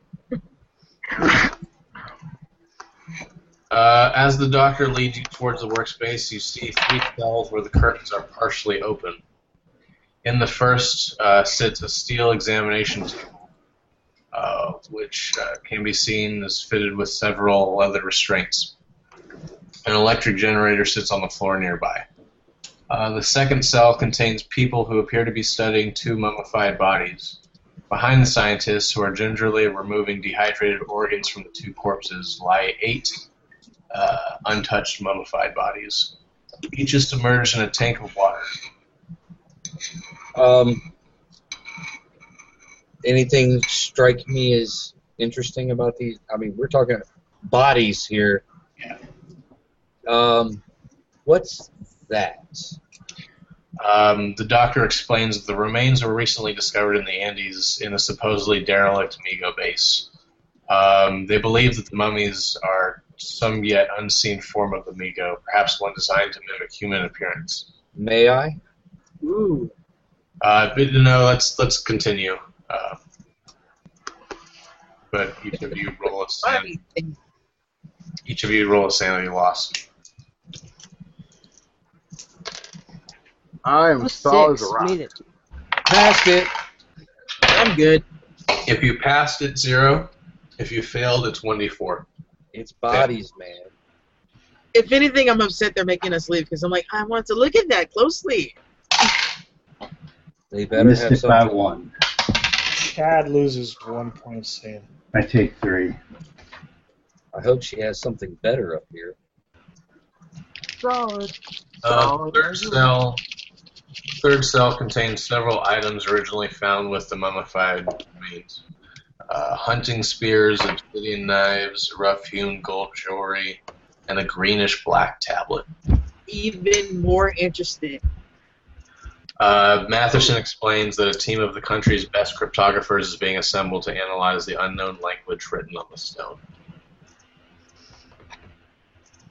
Uh, as the doctor leads you towards the workspace, you see three cells where the curtains are partially open. In the first uh, sits a steel examination table, uh, which uh, can be seen is fitted with several leather restraints. An electric generator sits on the floor nearby. Uh, the second cell contains people who appear to be studying two mummified bodies. Behind the scientists, who are gingerly removing dehydrated organs from the two corpses, lie eight uh, untouched mummified bodies. Each is submerged in a tank of water. Um, anything strike me as interesting about these? I mean, we're talking bodies here. Yeah. Um, what's that? Um, the doctor explains that the remains were recently discovered in the Andes in a supposedly derelict Migo base. Um, they believe that the mummies are some yet unseen form of the Migo, perhaps one designed to mimic human appearance. May I? Ooh. Uh, but no, let's let's continue. Uh, but each of you roll a san- Funny. each of you roll a sanity loss. I am solid as six. a rock. Made it. Passed it. I'm good. If you passed, it's zero. If you failed, it's one d four. It's bodies, man. If anything, I'm upset they're making us leave because I'm like, I want to look at that closely. They better Missed have it by something. one. Chad loses one point save. I take three. I hope she has something better up here. Solid. Uh, Solid third as a Third cell contains several items originally found with the mummified remains. Uh, hunting spears, obsidian knives, rough-hewn gold jewelry, and a greenish-black tablet. Even more interesting. Uh, Matherson explains that a team of the country's best cryptographers is being assembled to analyze the unknown language written on the stone.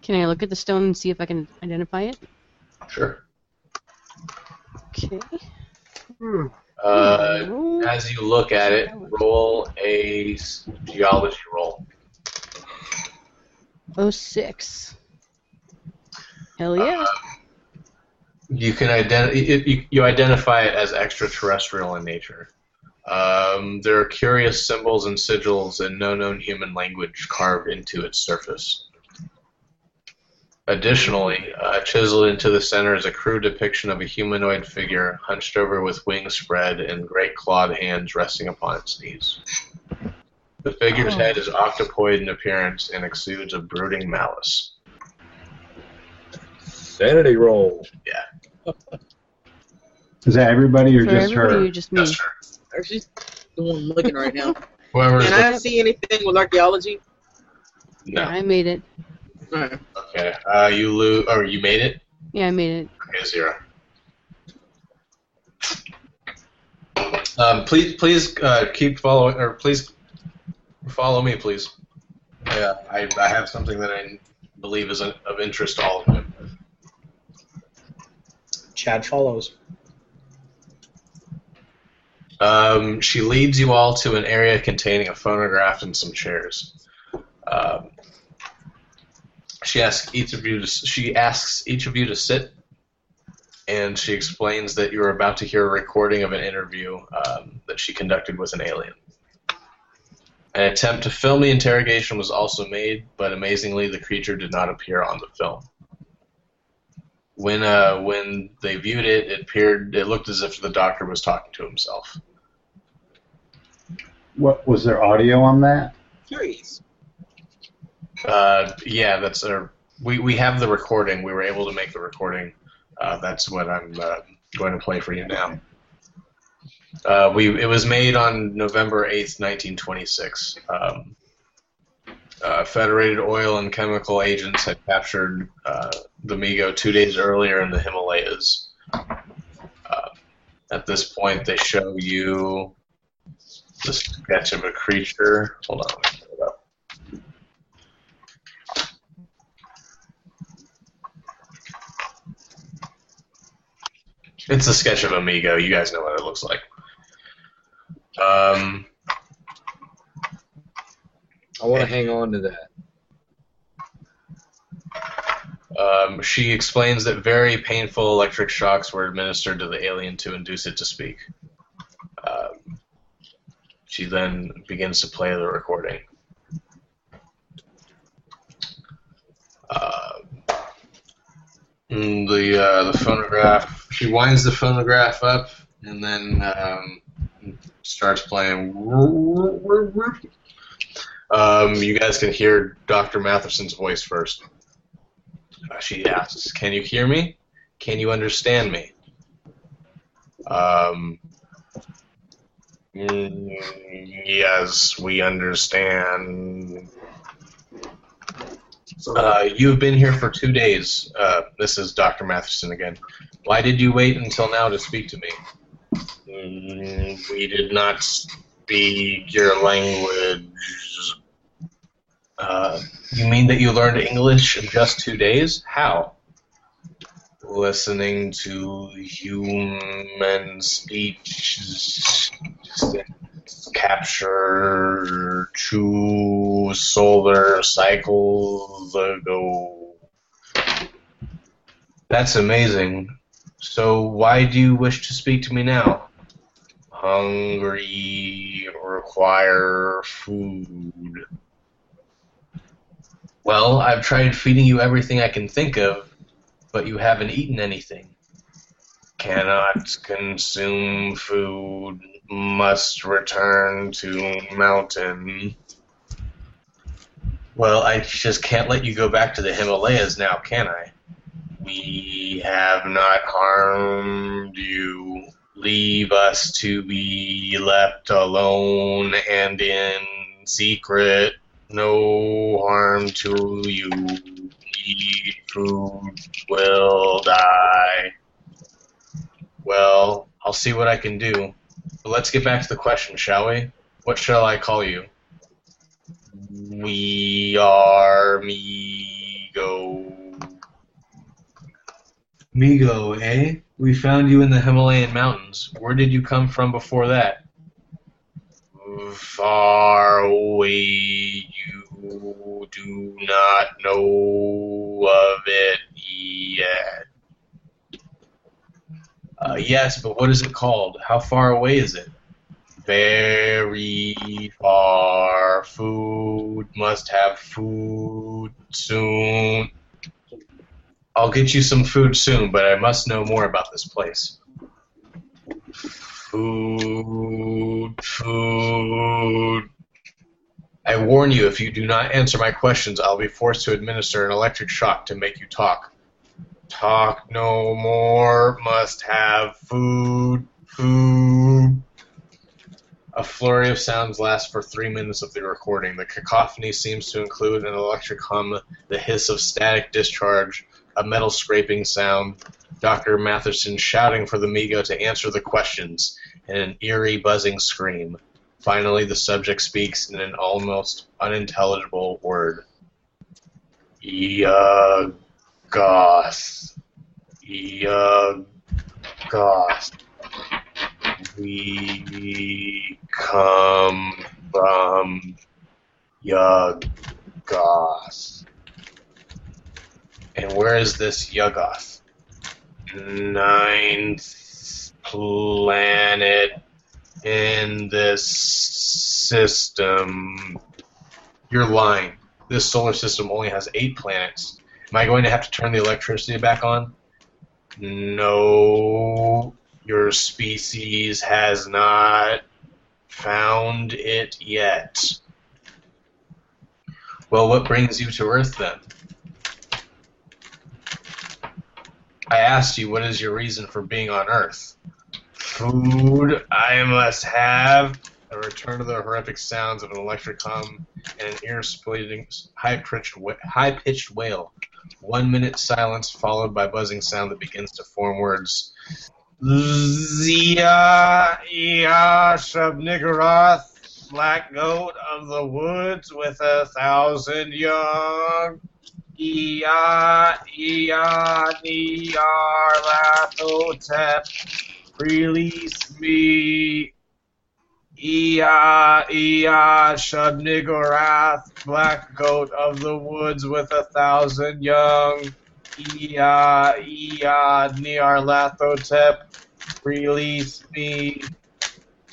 Can I look at the stone and see if I can identify it? Sure. Okay. Uh, Roll. as you look at it, roll a geology roll. Oh six. Hell yeah. You can ident- it, you, you identify it as extraterrestrial in nature. Um, there are curious symbols and sigils in no known human language carved into its surface. Additionally, uh, chiseled into the center is a crude depiction of a humanoid figure hunched over with wings spread and great clawed hands resting upon its knees. The figure's Oh. head is octopoid in appearance and exudes a brooding malice. Sanity roll. Yeah. is that everybody or For just everybody her? or just me? Just her. Or she's the one looking right now. Whoever's Can I see anything with archaeology? no. Yeah, I made it. Alright. Okay. Uh, you lose, or you made it. Yeah, I made it. Okay, zero. Um, please, please uh, keep following, or please follow me, please. Yeah, I, I have something that I believe is of interest to all of you. Chad follows. Um, she leads you all to an area containing a phonograph and some chairs. Um, she asks each of you to she asks each of you to sit, and she explains that you are about to hear a recording of an interview um, that she conducted with an alien. An attempt to film the interrogation was also made, but amazingly, the creature did not appear on the film. When uh, when they viewed it, it appeared it looked as if the doctor was talking to himself. What was there audio on that? Curious. Uh, yeah, that's uh, we we have the recording. We were able to make the recording. Uh, that's what I'm uh, going to play for you now. Uh, we it was made on November eighth, nineteen twenty six. Um, uh, Federated oil and chemical agents had captured uh, the Migo two days earlier in the Himalayas. Uh, at this point, they show you the sketch of a creature. Hold on, let me pull it up. It's a sketch of a Migo. You guys know what it looks like. Um, I want to hang on to that. um, she explains that very painful electric shocks were administered to the alien to induce it to speak. Um, she then begins to play the recording. Uh, the uh, the phonograph. She winds the phonograph up and then um, starts playing. Um, you guys can hear Dr. Matherson's voice first. Uh, she asks, "Can you hear me? Can you understand me?" Um, mm, yes, we understand. Uh, you've been here for two days. Uh, this is Dr. Matherson again. Why did you wait until now to speak to me? Mm, we did not speak your language. Uh, you mean that you learned English in just two days? How? Listening to human speech capture two solar cycles ago. That's amazing. So why do you wish to speak to me now? Hungry, require food. Well, I've tried feeding you everything I can think of, but you haven't eaten anything. Cannot consume food, must return to mountain. Well, I just can't let you go back to the Himalayas now, can I? We have not harmed you. Leave us to be left alone and in secret. No harm to you. Eat food, will die. Well, I'll see what I can do. But let's get back to the question, shall we? What shall I call you? We are Migo. Migo, eh? We found you in the Himalayan mountains. Where did you come from before that? Far away. You do not know of it yet. Uh, yes, but what is it called? How far away is it? Very far. Food must have food soon. I'll get you some food soon, but I must know more about this place. Food, food. I warn you, if you do not answer my questions, I'll be forced to administer an electric shock to make you talk. Talk no more, must have food, food. A flurry of sounds lasts for three minutes of the recording. The cacophony seems to include an electric hum, the hiss of static discharge, a metal scraping sound, Dr. Matherson shouting for the Migo to answer the questions, and an eerie buzzing scream. Finally, the subject speaks in an almost unintelligible word. Yuggoth. Yuggoth. We come from Yuggoth. And where is this Yuggoth? Ninth planet in this system. You're lying. This solar system only has eight planets. Am I going to have to turn the electricity back on? No, your species has not found it yet. Well, what brings you to Earth then? I asked you, what is your reason for being on Earth? Food I must have. A return to the horrific sounds of an electric hum and an ear-splitting, high-pitched, high-pitched wail. One minute silence followed by buzzing sound that begins to form words. Zia, Ia, Shub-Niggurath, black goat of the woods with a thousand young. Ia, Ia, Niar, Lathotep, release me. Ia, Ia, Shub-Niggurath, black goat of the woods with a thousand young. Ia, Ia, Nyarlathotep, release me.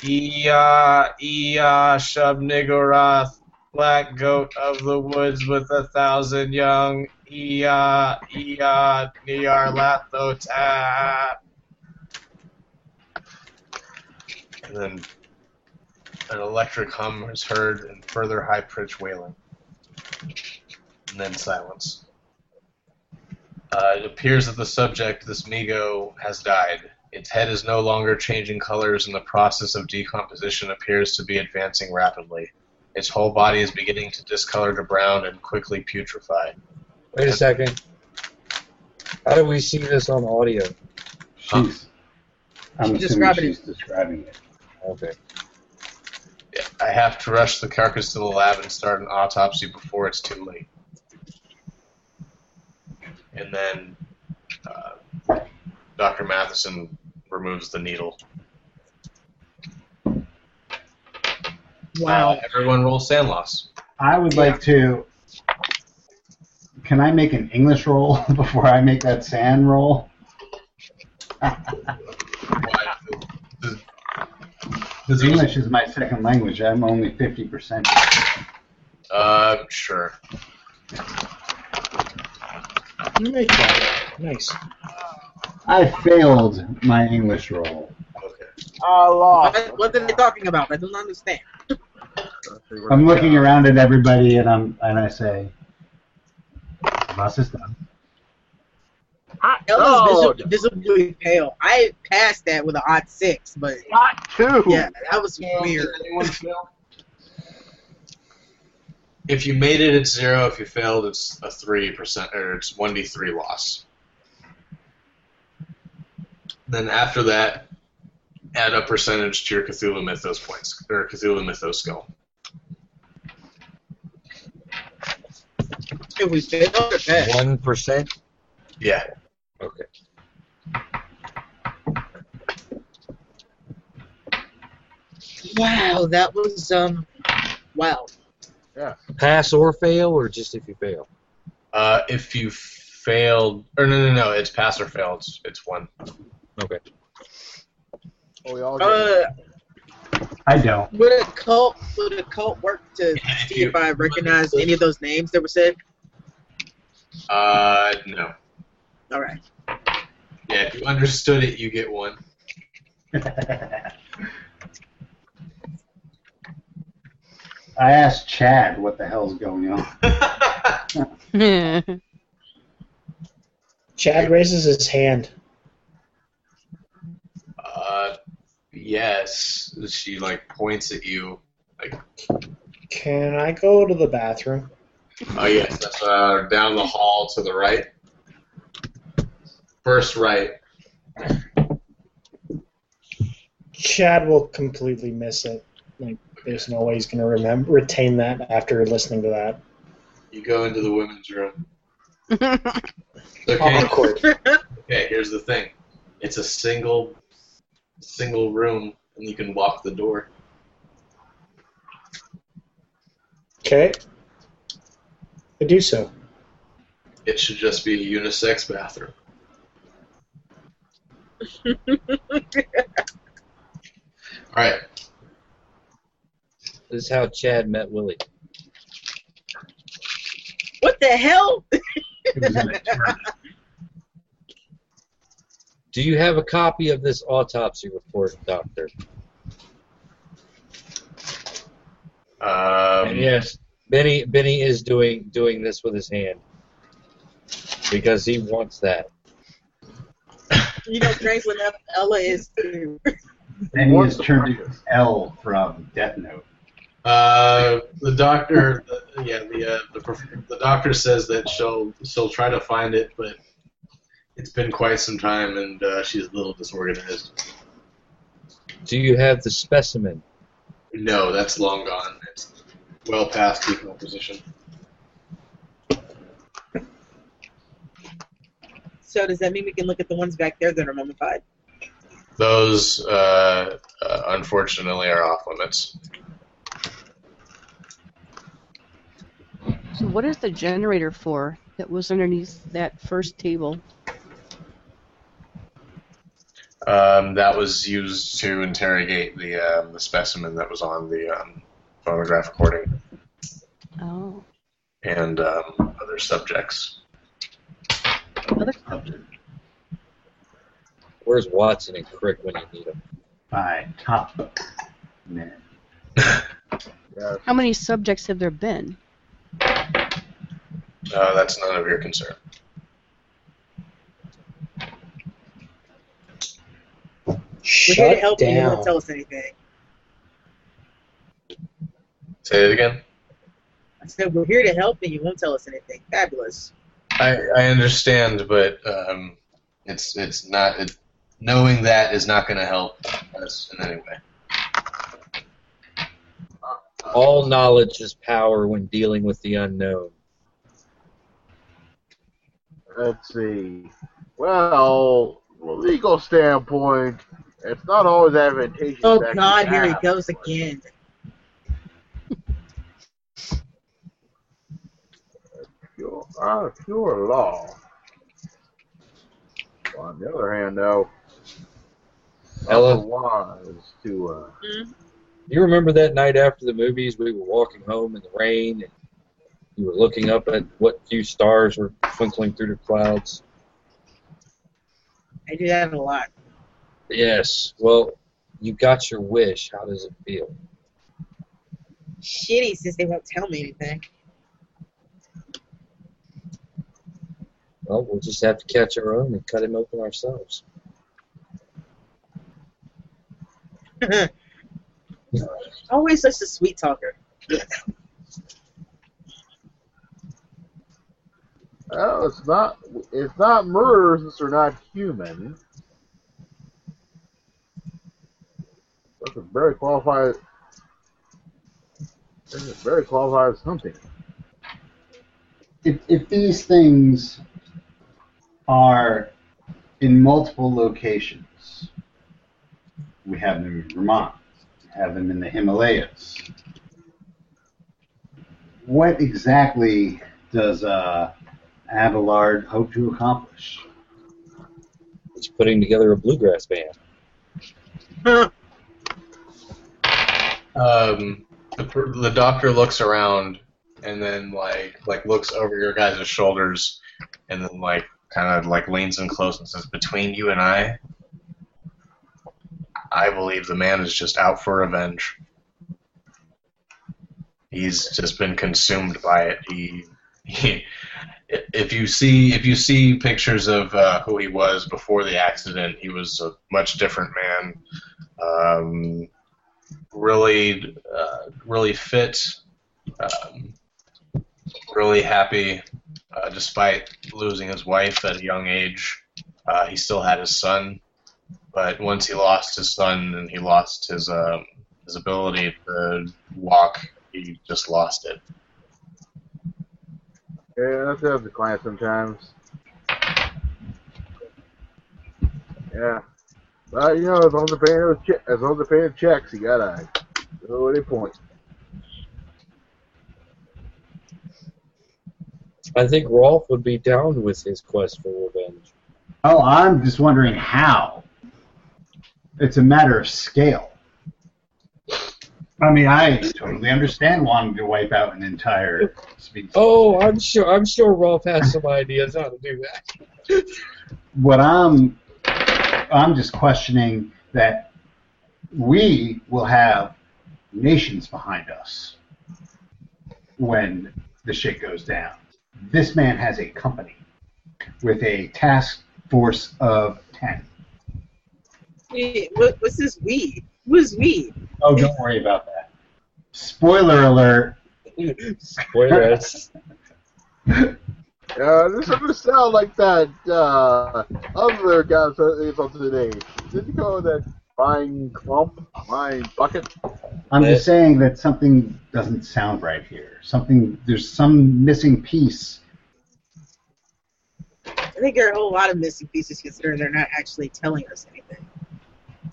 Ia, Ia, Shub-Niggurath, black goat of the woods with a thousand young. Ia, Ia, Nyarlathotep. And then an electric hum is heard and further high pitched wailing. And then silence. Uh, it appears that the subject, this Migo, has died. Its head is no longer changing colors, and the process of decomposition appears to be advancing rapidly. Its whole body is beginning to discolor to brown and quickly putrefy. Wait a second. How do we see this on audio? She's. I'm She's assuming describing it. she's describing it. Okay. I have to rush the carcass to the lab and start an autopsy before it's too late. And then uh, Dr. Matherson removes the needle. Wow. Uh, everyone roll SAN loss. I would like to. Can I make an English roll before I make that SAN roll? Because English is my second language. I'm only 50%. Uh, sure. You make that. Nice. I failed my English roll. Okay. I lost. What, what are they talking about? I don't understand. I'm looking around at everybody and I'm and I say, "Boss is done." I, No. Ella's visibly pale. I passed that with an odd six, but Not two. yeah, that was weird. If you made it, it's zero. If you failed, it's a three percent, or it's one d three loss. Then after that, add a percentage to your Cthulhu Mythos points or Cthulhu Mythos skill. If we failed or. One percent. Yeah. Okay. Wow, that was um, wow. Yeah. Pass or fail, or just if you fail. Uh, if you failed, or no, no, no, it's pass or fail. It's, it's one. Okay. Oh, we all get Uh, I don't. would Occult would Occult work to see if I recognize any of those names that were said? Uh, no. All right. Yeah, if you understood it, you get one. I asked Chad what the hell's going on. Chad raises his hand. uh, yes. She like points at you. Like, Can I go to the bathroom? oh yes, that's uh, down the hall to the right. First right. Chad will completely miss it. Like, there's no way he's gonna remember retain that after listening to that. You go into the women's room. Okay. Awkward. Okay, here's the thing. It's a single single room and you can walk the door. Okay. I do so. It should just be a unisex bathroom. All right. This is how Chad met Willie. What the hell? It was an attorney. Do you have a copy of this autopsy report, Doctor? Um, And yes, Benny Benny is doing doing this with his hand because he wants that. You know, strangely enough, Ella is too. And he What's has turned into? L from Death Note. Uh, the doctor, the, yeah, the, uh, the the doctor says that she'll she'll try to find it, but it's been quite some time, and uh, she's a little disorganized. Do you have the specimen? No, that's long gone. It's well past decomposition. So does that mean we can look at the ones back there that are mummified? those, uh, uh, unfortunately, are off limits. So what is the generator for that was underneath that first table? Um, that was used to interrogate the um, the specimen that was on the um, phonograph recording Oh, and um, other subjects. other Subject Where's Watson and Crick when you need them? by Top Man. Yeah. How many subjects have there been? Uh, that's none of your concern. We're here to help you. You down. won't tell us anything. Say it again. I said we're here to help and you won't tell us anything. Fabulous. I, I understand, but um, it's it's not. It, knowing that is not going to help us in any way. All knowledge is power when dealing with the unknown. Let's see. Well, from a legal standpoint, it's not always advantageous. Oh to actually God, here he goes one. again. Pure, uh, pure law. On the other hand, though, Ella? wise to uh, You remember that night after the movies, we were walking home in the rain, and you were looking up at what few stars were twinkling through the clouds. I do that a lot. Yes. Well, you got your wish. How does it feel? Shitty since they won't tell me anything. Well, we'll just have to catch our own and cut him open ourselves. Always such a sweet talker. Oh, it's not it's not murder since they're not human. That's a very qualified. That's a very qualified something. If, if these things are in multiple locations, we have them in Vermont, we have them in the Himalayas. What exactly does uh, Abelard hope to accomplish? He's putting together a bluegrass band. Um, the, the doctor looks around and then like like looks over your guys' shoulders and then like kind of like leans in close and says, "Between you and I, I believe the man is just out for revenge. He's just been consumed by it. He, he if you see if you see pictures of uh, who he was before the accident, he was a much different man. Um, really, uh, really fit, um, really happy, uh, despite losing his wife at a young age. Uh, he still had his son, but once he lost his son and he lost his um, his ability to walk, he just lost it. Yeah, that's how the client sometimes. Yeah. But you know, as long as they're paying those che- as long as they're paying checks, you gotta go at any point. I think Rolf would be down with his quest for revenge. Oh, I'm just wondering how. It's a matter of scale. I mean, I totally understand wanting to wipe out an entire species. Oh, I'm sure. I'm sure Rolf has some ideas how to do that. What I'm, I'm just questioning that we will have nations behind us when the shit goes down. This man has a company with a task force of ten. Wait, what, what's this we? Who's we? Oh, don't worry about that. Spoiler alert. Spoilers. Uh, this doesn't sound like that uh, other guy that's on today. Did you go that fine clump, fine bucket? I'm just saying that something doesn't sound right here. Something there's some missing piece. I think there are a whole lot of missing pieces considering they're not actually telling us anything.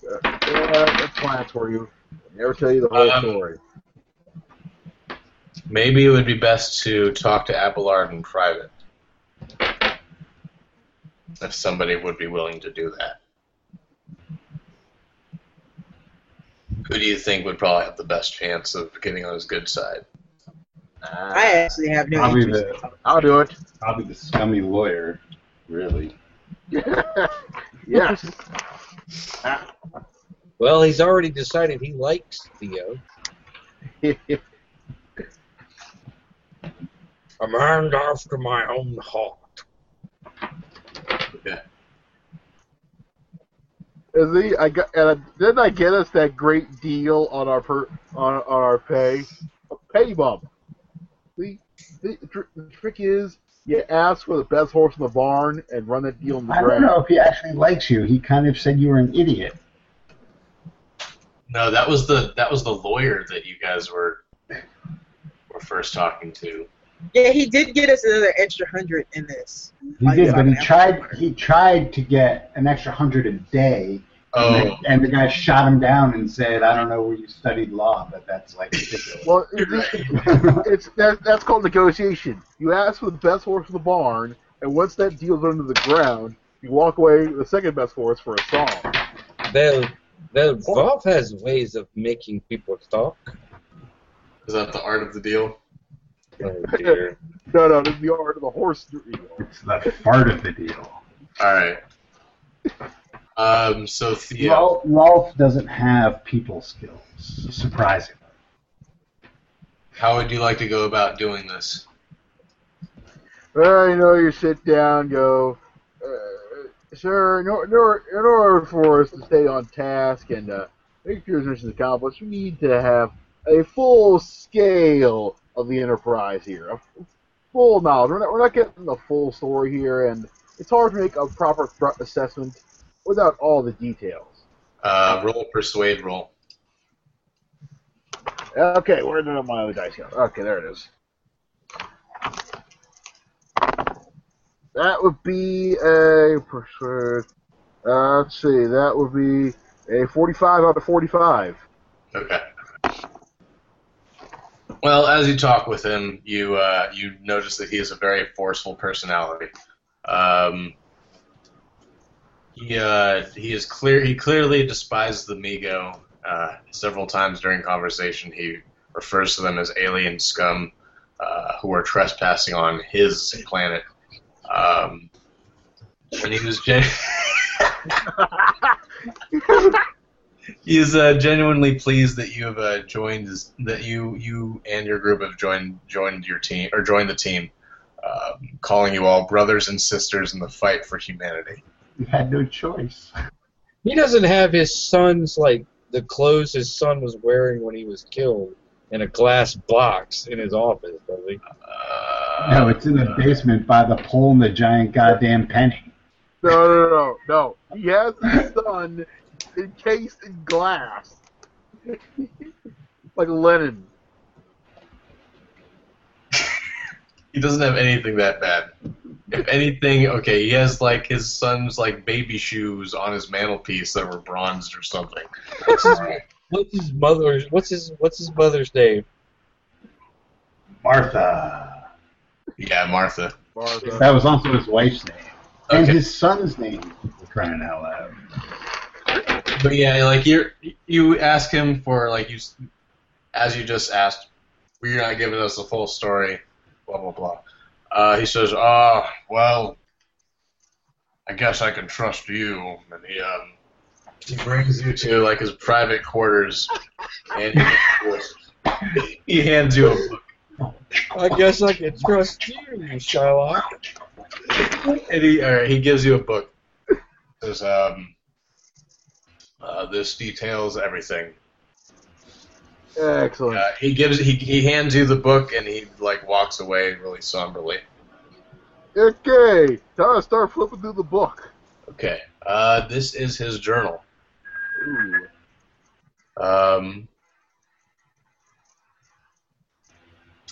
Uh, yeah, that's plans for you. Never tell you the whole Um, story. Maybe it would be best to talk to Abelard in private. If somebody would be willing to do that. Who do you think would probably have the best chance of getting on his good side? I actually have no Probably interest. the in talking. I'll do it. probably the scummy lawyer, really. yes. Well, he's already decided he likes Theo. A man after my own heart. Yeah. Is he? I got. And didn't I get us that great deal on our per, on, on our pay? A pay bump. See, the, the trick is you ask for the best horse in the barn and run that deal in the I don't ground. know if he actually likes you. He kind of said you were an idiot. No, that was the that was the lawyer that you guys were were first talking to. Yeah, he did get us another extra hundred in this. He Like, did, but he tried. about- He tried to get an extra hundred a day. Oh, and, the, and the guy shot him down and said, "I don't know where you studied law, but that's like ridiculous." Well, it's, it's that, that's called negotiation. You ask for the best horse in the barn, and once that deal's under the ground, you walk away the second best horse for a song. Well, well, Rolf has ways of making people talk. is that the art of the deal? Oh dear. No, no, this is the art of the horse deal. it's the fart of the deal. All right. Um. So Theo, Rolf, Rolf doesn't have people skills, surprisingly. how would you like to go about doing this? Well, you know, you sit down, go, uh, sir, in, or, in, or, in order for us to stay on task and uh, make sure this mission is accomplished, we need to have a full scale of the enterprise here, full knowledge. We're not, we're not getting the full story here, and it's hard to make a proper threat assessment without all the details. Uh, roll persuade roll. Okay, where did my other dice go? Okay, there it is. That would be a persuade. Uh, let's see, that would be a 45 out of 45. Okay. Well, as you talk with him, you uh, you notice that he has a very forceful personality. Um, he uh, he is clear. He clearly despises the Migo. Uh, several times during conversation, he refers to them as alien scum uh, who are trespassing on his planet. Um, and he was gen- he is uh, genuinely pleased that you have uh, joined his, that you you and your group have joined joined your team or joined the team, um, calling you all brothers and sisters in the fight for humanity. You had no choice. He doesn't have his son's like the clothes his son was wearing when he was killed in a glass box in his office, does he? Uh, No, it's in the basement by the pole and the giant goddamn penny. No, no, no, no. He has his son encased in glass. like Lenin. He doesn't have anything that bad. if anything, okay, he has like his son's like baby shoes on his mantelpiece that were bronzed or something. What's his, what's his mother's What's his What's his mother's name? Martha. Yeah, Martha. Martha. That was also his wife's name. And his son's name, for crying out loud. But yeah, like you you ask him for like you, as you just asked, well, you're not giving us the full story, blah blah blah. Uh, he says, "Ah, well, I guess I can trust you." And he um he brings you to like his private quarters, and he, he hands you a book. I guess I can trust you, Shylock. and he he gives you a book. Says, um, uh, this details everything. Excellent. Uh, he gives he he hands you the book and he like walks away really somberly. Okay, time to start flipping through the book. Okay, uh, this is his journal. Ooh. Um,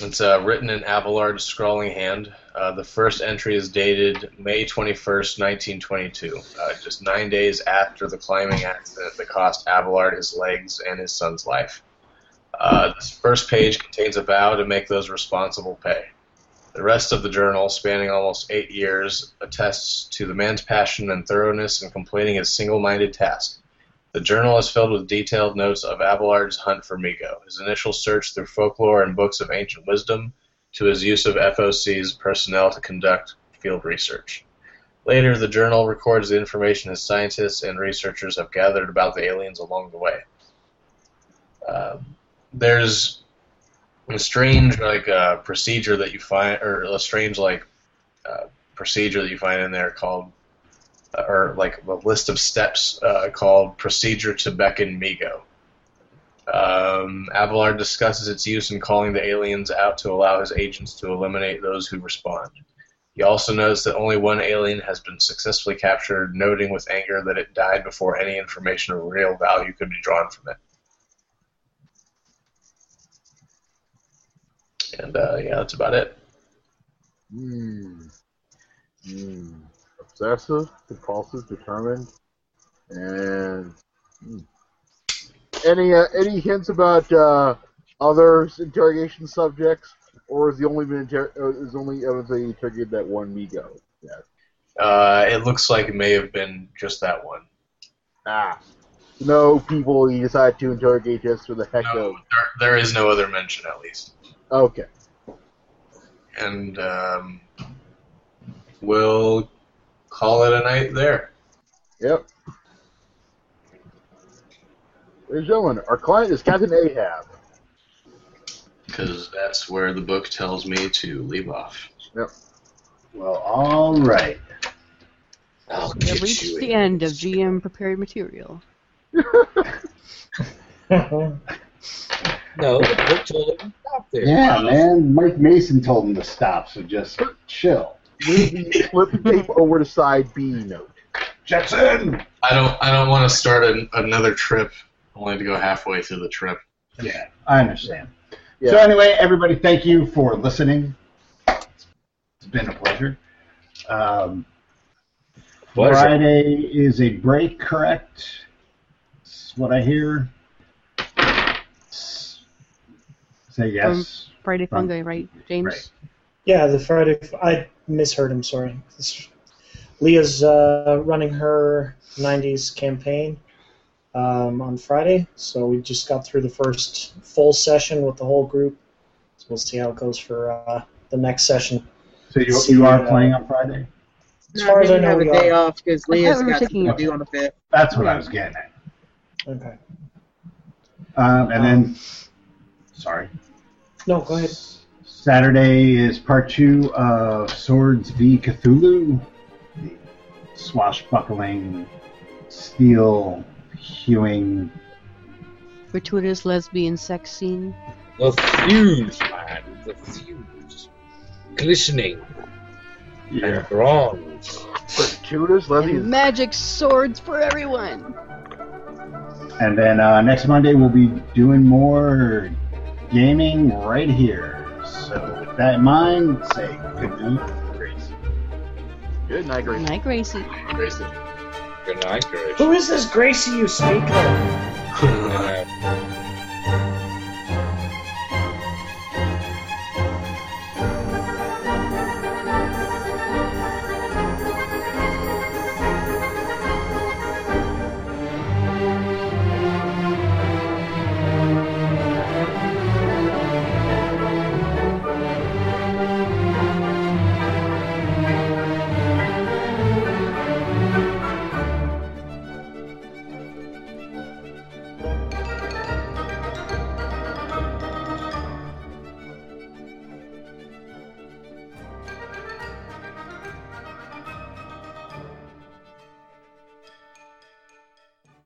it's uh, written in Abelard's scrawling hand. Uh, the first entry is dated May 21st, 1922, uh, just nine days after the climbing accident that cost Abelard his legs and his son's life. Uh, this first page contains a vow to make those responsible pay. The rest of the journal, spanning almost eight years, attests to the man's passion and thoroughness in completing his single minded task. The journal is filled with detailed notes of Abelard's hunt for Migo, his initial search through folklore and books of ancient wisdom, to his use of FOC's personnel to conduct field research. Later, the journal records the information his scientists and researchers have gathered about the aliens along the way. Um, there's a strange like uh, procedure that you find, or a strange like uh, procedure that you find in there called or like a list of steps uh, called Procedure to Beckon Migo. Um, Abelard discusses its use in calling the aliens out to allow his agents to eliminate those who respond. He also notes that only one alien has been successfully captured, noting with anger that it died before any information of real value could be drawn from it. And uh, yeah, that's about it. Hmm. Hmm. Obsessive, compulsive, determined, and hmm. any uh, any hints about uh, other interrogation subjects, or is the only been inter- is only ever the interrogated that one Migo? Yeah. Uh, it looks like it may have been just that one. Ah. No people you decide to interrogate just for the heck No, of. there, there is no other mention, at least. Okay. and um, we'll call it a night there. Yep. Ladies and gentlemen, our client is Captain Ahab. Because that's where the book tells me to leave off. Yep. Well, all right. I'll We get have reached the end of GM prepared material. No, the book told him to stop there. Yeah, man. Mike Mason told him to stop, so just chill. Leave the flip the tape over to side B note. Jetson! I don't. I don't want to start an, another trip only to go halfway through the trip. Yeah, I understand. Yeah. So anyway, everybody, thank you for listening. It's been a pleasure. Um, Pleasure. Friday is a break, correct? That's what I hear. Say yes. Friday From- fungi, right, James? Right. Yeah, the Friday. I misheard him. Sorry. This- Leah's uh, running her '90s campaign um, on Friday, so we just got through the first full session with the whole group. So we'll see how it goes for uh, the next session. So you, See, you are uh, playing on Friday? As far as I know, have we a day are. off because I Leah's thought we were got taking something to a- do on the fifth. That's what I was getting at. Okay. Um, and then, sorry. No, go ahead. Saturday is part two of Swords v Cthulhu, the swashbuckling, steel hewing. Gratuitous lesbian sex scene. The fuse, man. The fuse. Glistening and bronze. Tutors, let And magic swords for everyone. And then uh, next Monday we'll be doing more gaming right here. So with that in mind, say good night, Grace. Good night, Gracie. Night, Gracie. Gracie. Good night, Grace. Who is this Gracie you speak of? And, uh,